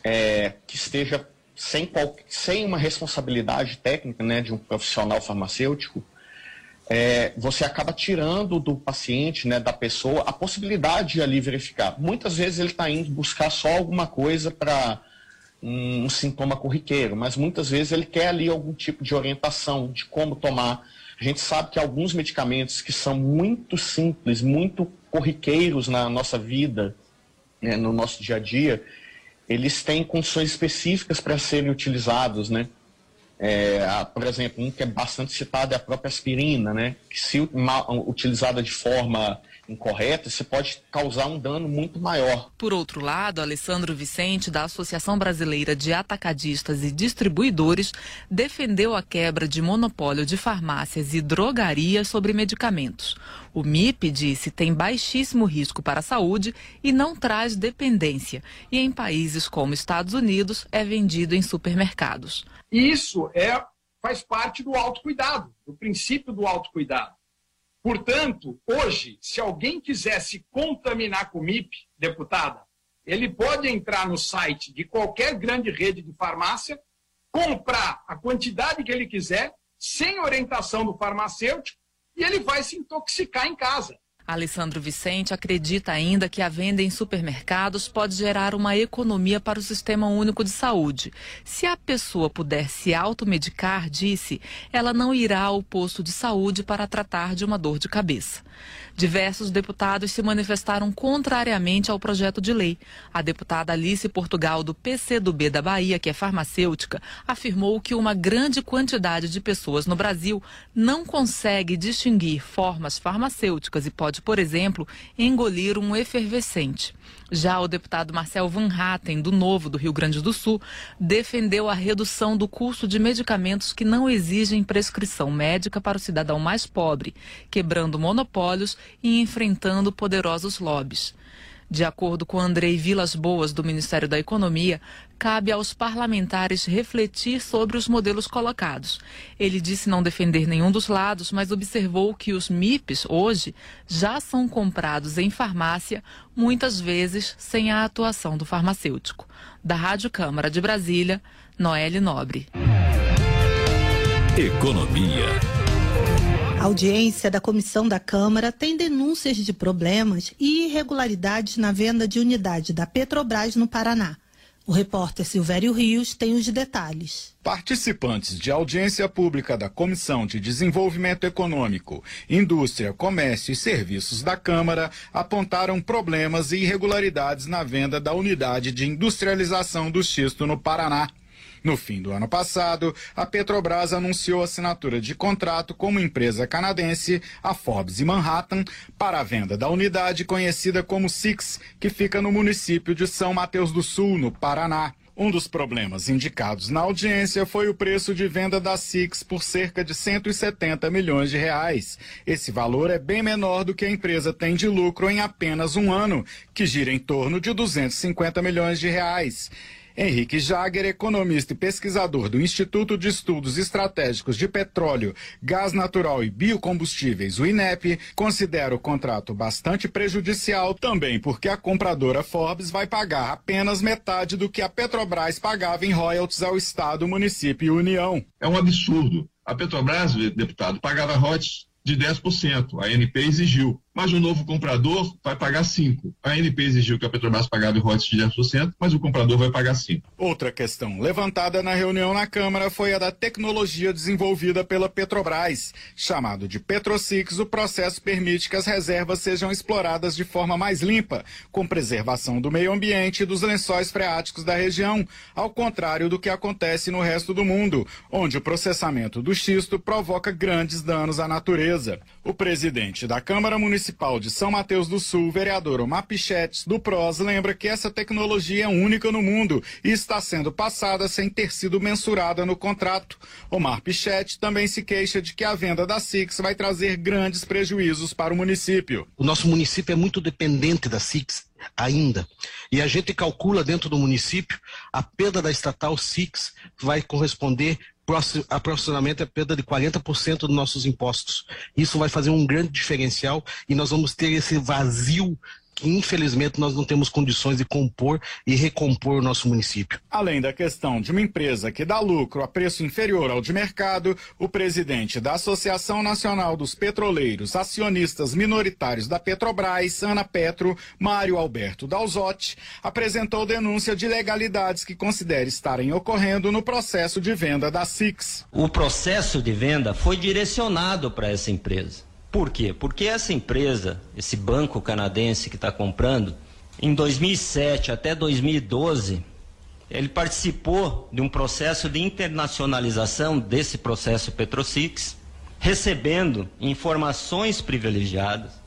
é, que esteja sem, qual, sem uma responsabilidade técnica né, de um profissional farmacêutico, é, você acaba tirando do paciente, né, da pessoa, a possibilidade de ali verificar. Muitas vezes ele está indo buscar só alguma coisa para um, sintoma corriqueiro, mas muitas vezes ele quer ali algum tipo de orientação de como tomar. A gente sabe que alguns medicamentos que são muito simples, muito corriqueiros na nossa vida, né, no nosso dia a dia, eles têm condições específicas para serem utilizados, né? É, por exemplo, um que é bastante citado é a própria aspirina, né? Que se utilizada de forma incorreta, isso pode causar um dano muito maior. Por outro lado, Alessandro Vicente, da Associação Brasileira de Atacadistas e Distribuidores, defendeu a quebra de monopólio de farmácias e drogarias sobre medicamentos. O MIP disse tem baixíssimo risco para a saúde e não traz dependência. E em países como Estados Unidos é vendido em supermercados. Isso é faz parte do autocuidado, do princípio do autocuidado. Portanto, hoje, se alguém quiser se contaminar com MIP, deputada, ele pode entrar no site de qualquer grande rede de farmácia, comprar a quantidade que ele quiser, sem orientação do farmacêutico, e ele vai se intoxicar em casa. Alessandro Vicente acredita ainda que a venda em supermercados pode gerar uma economia para o Sistema Único de Saúde. Se a pessoa puder se automedicar, disse, ela não irá ao posto de saúde para tratar de uma dor de cabeça. Diversos deputados se manifestaram contrariamente ao projeto de lei. A deputada Alice Portugal, do PCdoB da Bahia, que é farmacêutica, afirmou que uma grande quantidade de pessoas no Brasil não consegue distinguir formas farmacêuticas e pode, por exemplo, engolir um efervescente. Já o deputado Marcel Van Hatten, do Novo do Rio Grande do Sul, defendeu a redução do custo de medicamentos que não exigem prescrição médica para o cidadão mais pobre, quebrando monopólios e enfrentando poderosos lobbies. De acordo com Andrei Vilas Boas, do Ministério da Economia, cabe aos parlamentares refletir sobre os modelos colocados. Ele disse não defender nenhum dos lados, mas observou que os MIPs, hoje, já são comprados em farmácia, muitas vezes sem a atuação do farmacêutico. Da Rádio Câmara de Brasília, Noelle Nobre. Economia. A audiência da comissão da Câmara tem denúncias de problemas e irregularidades na venda de unidade da Petrobras no Paraná. O repórter Silvério Rios tem os detalhes. Participantes de audiência pública da Comissão de Desenvolvimento Econômico, Indústria, Comércio e Serviços da Câmara apontaram problemas e irregularidades na venda da unidade de industrialização do xisto no Paraná. No fim do ano passado, a Petrobras anunciou a assinatura de contrato com uma empresa canadense, a Forbes Manhattan, para a venda da unidade conhecida como Six, que fica no município de São Mateus do Sul, no Paraná. Um dos problemas indicados na audiência foi o preço de venda da Six por cerca de 170 milhões de reais. Esse valor é bem menor do que a empresa tem de lucro em apenas um ano, que gira em torno de 250 milhões de reais. Henrique Jager, economista e pesquisador do Instituto de Estudos Estratégicos de Petróleo, Gás Natural e Biocombustíveis, o INEP, considera o contrato bastante prejudicial também porque a compradora Forbes vai pagar apenas metade do que a Petrobras pagava em royalties ao Estado, município e União. É um absurdo. A Petrobras, deputado, pagava royalties de 10%. A ANP exigiu mas o novo comprador vai pagar 5%. A ANP exigiu que a Petrobras pagava em royalties de 10%, mas o comprador vai pagar 5%. Outra questão levantada na reunião na Câmara foi a da tecnologia desenvolvida pela Petrobras. Chamado de Petrosix, o processo permite que as reservas sejam exploradas de forma mais limpa, com preservação do meio ambiente e dos lençóis freáticos da região, ao contrário do que acontece no resto do mundo, onde o processamento do xisto provoca grandes danos à natureza. O presidente da Câmara Municipal Municipal de São Mateus do Sul, vereador Omar Pichetes, do PROS, lembra que essa tecnologia é única no mundo e está sendo passada sem ter sido mensurada no contrato. Omar Pichetes também se queixa de que a venda da Six vai trazer grandes prejuízos para o município. O nosso município é muito dependente da Six ainda. E a gente calcula dentro do município a perda da estatal Six vai corresponder aproximadamente a perda de 40% dos nossos impostos. Isso vai fazer um grande diferencial e nós vamos ter esse vazio que infelizmente nós não temos condições de compor e recompor o nosso município. Além da questão de uma empresa que dá lucro a preço inferior ao de mercado, o presidente da Associação Nacional dos Petroleiros, acionistas minoritários da Petrobras, Ana Petro, Mário Alberto Dalzotti, apresentou denúncia de ilegalidades que considera estarem ocorrendo no processo de venda da Six. O processo de venda foi direcionado para essa empresa. Por quê? Porque essa empresa, esse banco canadense que está comprando, em 2007 até 2012, ele participou de um processo de internacionalização desse processo Petrosix, recebendo informações privilegiadas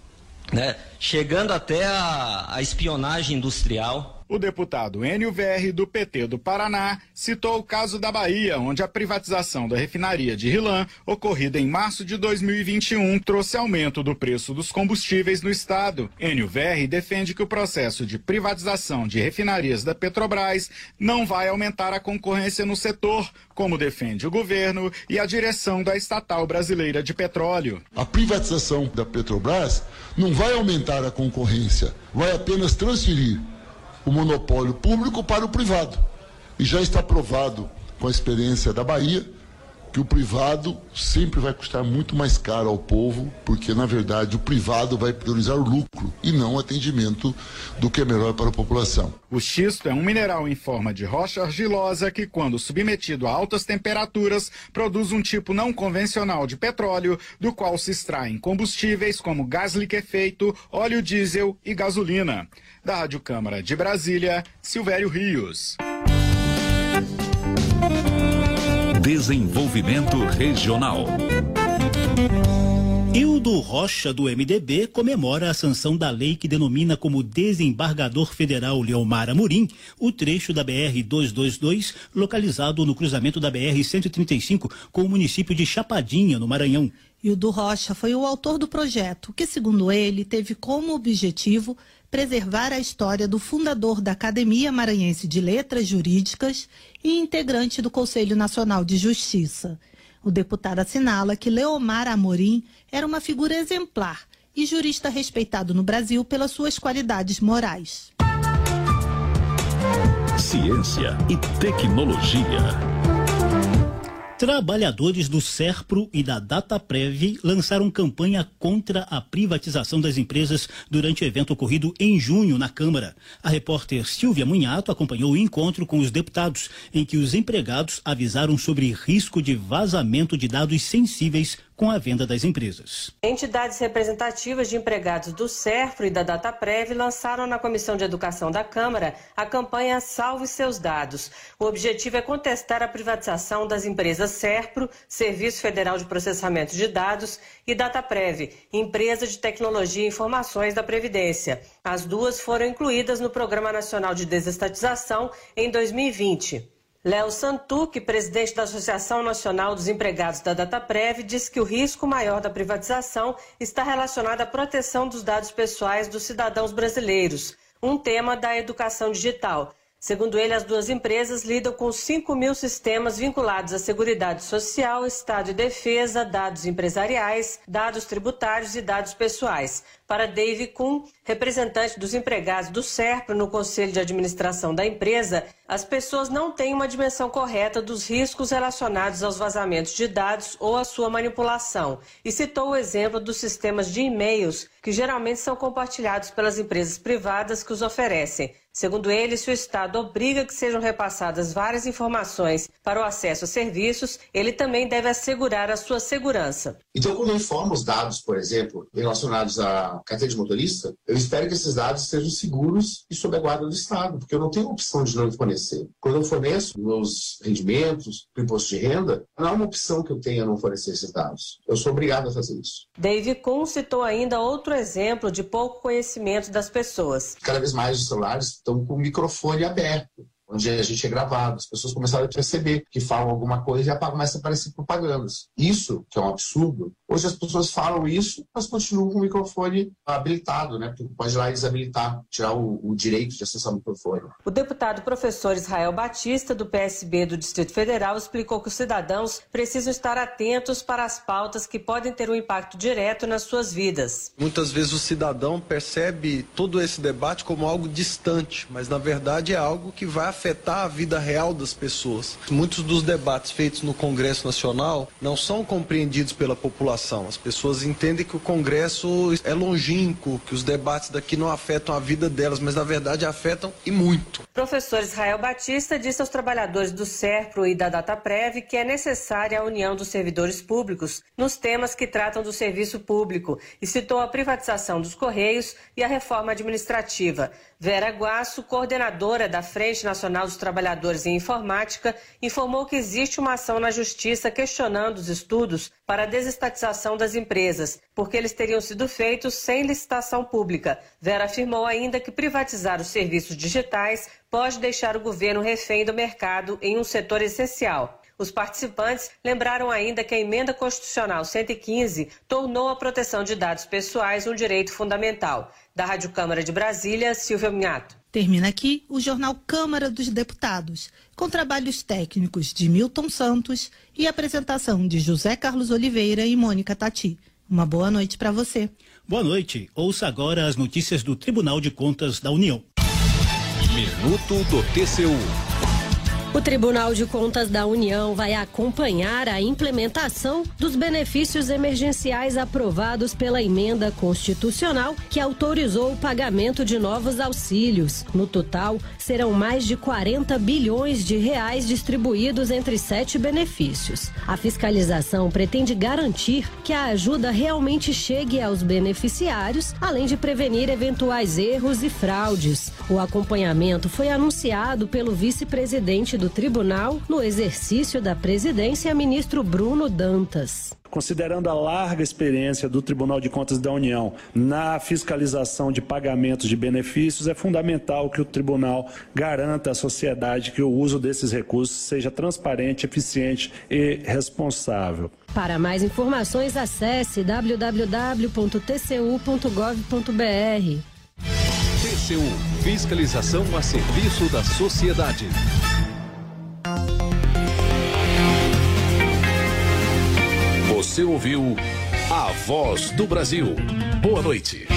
né, chegando até a, a espionagem industrial. O deputado Enio VR, do PT do Paraná, citou o caso da Bahia, onde a privatização da refinaria de Rilan, ocorrida em março de 2021, trouxe aumento do preço dos combustíveis no estado. Enio VR defende que o processo de privatização de refinarias da Petrobras não vai aumentar a concorrência no setor, como defende o governo e a direção da estatal brasileira de petróleo. A privatização da Petrobras não vai aumentar a concorrência, vai apenas transferir o monopólio público para o privado. E já está provado com a experiência da Bahia que o privado sempre vai custar muito mais caro ao povo, porque na verdade o privado vai priorizar o lucro e não o atendimento do que é melhor para a população. O xisto é um mineral em forma de rocha argilosa que, quando submetido a altas temperaturas, produz um tipo não convencional de petróleo, do qual se extraem combustíveis como gás liquefeito, óleo diesel e gasolina. Da Rádio Câmara de Brasília, Silvério Rios. Desenvolvimento Regional. Hildo Rocha, do MDB, comemora a sanção da lei que denomina como desembargador federal Leomar Amorim o trecho da BR-222, localizado no cruzamento da BR-135 com o município de Chapadinha, no Maranhão. Hildo Rocha foi o autor do projeto, que, segundo ele, teve como objetivo preservar a história do fundador da Academia Maranhense de Letras Jurídicas e integrante do Conselho Nacional de Justiça. O deputado assinala que Leomar Amorim era uma figura exemplar e jurista respeitado no Brasil pelas suas qualidades morais. Ciência e tecnologia. Trabalhadores do SERPRO e da Dataprev lançaram campanha contra a privatização das empresas durante o evento ocorrido em junho na Câmara. A repórter Silvia Munhato acompanhou o encontro com os deputados, em que os empregados avisaram sobre risco de vazamento de dados sensíveis com a venda das empresas. Entidades representativas de empregados do SERPRO e da Dataprev lançaram na Comissão de Educação da Câmara a campanha Salve Seus Dados. O objetivo é contestar a privatização das empresas SERPRO, Serviço Federal de Processamento de Dados, e Dataprev, empresa de tecnologia e informações da Previdência. As duas foram incluídas no Programa Nacional de Desestatização em 2020. Léo Santuc, presidente da Associação Nacional dos Empregados da Dataprev, diz que o risco maior da privatização está relacionado à proteção dos dados pessoais dos cidadãos brasileiros, um tema da educação digital. Segundo ele, as duas empresas lidam com 5 mil sistemas vinculados à Seguridade Social, Estado e Defesa, dados empresariais, dados tributários e dados pessoais. Para Dave Kuhn, representante dos empregados do SERPRO no Conselho de Administração da empresa, as pessoas não têm uma dimensão correta dos riscos relacionados aos vazamentos de dados ou à sua manipulação, e citou o exemplo dos sistemas de e-mails que geralmente são compartilhados pelas empresas privadas que os oferecem. Segundo ele, se o Estado obriga que sejam repassadas várias informações para o acesso a serviços, ele também deve assegurar a sua segurança. Então, quando eu informo os dados, por exemplo, relacionados à carteira de motorista, eu espero que esses dados sejam seguros e sob a guarda do Estado, porque eu não tenho opção de não fornecer. Quando eu forneço meus rendimentos, o imposto de renda, não há uma opção que eu tenha não fornecer esses dados. Eu sou obrigado a fazer isso. Dave Kuhn citou ainda outro exemplo de pouco conhecimento das pessoas. Cada vez mais os celulares estão com o microfone aberto onde a gente é gravado. As pessoas começaram a perceber que falam alguma coisa e começa a aparecer propagandas. Isso, que é um absurdo, hoje as pessoas falam isso, mas continuam com o microfone habilitado, né? Porque pode ir lá e desabilitar, tirar o, o direito de acessar o microfone. O deputado professor Israel Batista, do PSB do Distrito Federal, explicou que os cidadãos precisam estar atentos para as pautas que podem ter um impacto direto nas suas vidas. Muitas vezes o cidadão percebe todo esse debate como algo distante, mas na verdade é algo que vai afetar a vida real das pessoas. Muitos dos debates feitos no Congresso Nacional não são compreendidos pela população. As pessoas entendem que o Congresso é longínquo, que os debates daqui não afetam a vida delas, mas na verdade afetam e muito. Professor Israel Batista disse aos trabalhadores do SERPRO e da Dataprev que é necessária a união dos servidores públicos nos temas que tratam do serviço público e citou a privatização dos Correios e a reforma administrativa. Vera Guasso, coordenadora da Frente Nacional dos Trabalhadores em Informática, informou que existe uma ação na Justiça questionando os estudos para a desestatização das empresas, porque eles teriam sido feitos sem licitação pública. Vera afirmou ainda que privatizar os serviços digitais pode deixar o governo refém do mercado em um setor essencial. Os participantes lembraram ainda que a emenda constitucional 115 tornou a proteção de dados pessoais um direito fundamental. Da Rádio Câmara de Brasília, Silvia Minhato. Termina aqui o jornal Câmara dos Deputados, com trabalhos técnicos de Milton Santos e apresentação de José Carlos Oliveira e Mônica Tati. Uma boa noite para você. Boa noite. Ouça agora as notícias do Tribunal de Contas da União. Minuto do TCU. O Tribunal de Contas da União vai acompanhar a implementação dos benefícios emergenciais aprovados pela emenda constitucional que autorizou o pagamento de novos auxílios. No total, serão mais de 40 bilhões de reais distribuídos entre sete benefícios. A fiscalização pretende garantir que a ajuda realmente chegue aos beneficiários, além de prevenir eventuais erros e fraudes. O acompanhamento foi anunciado pelo vice-presidente do tribunal no exercício da presidência, ministro Bruno Dantas. Considerando a larga experiência do Tribunal de Contas da União na fiscalização de pagamentos de benefícios, é fundamental que o tribunal garanta à sociedade que o uso desses recursos seja transparente, eficiente e responsável. Para mais informações, acesse www.tcu.gov.br. TCU Fiscalização a serviço da sociedade. Você ouviu A Voz do Brasil. Boa noite.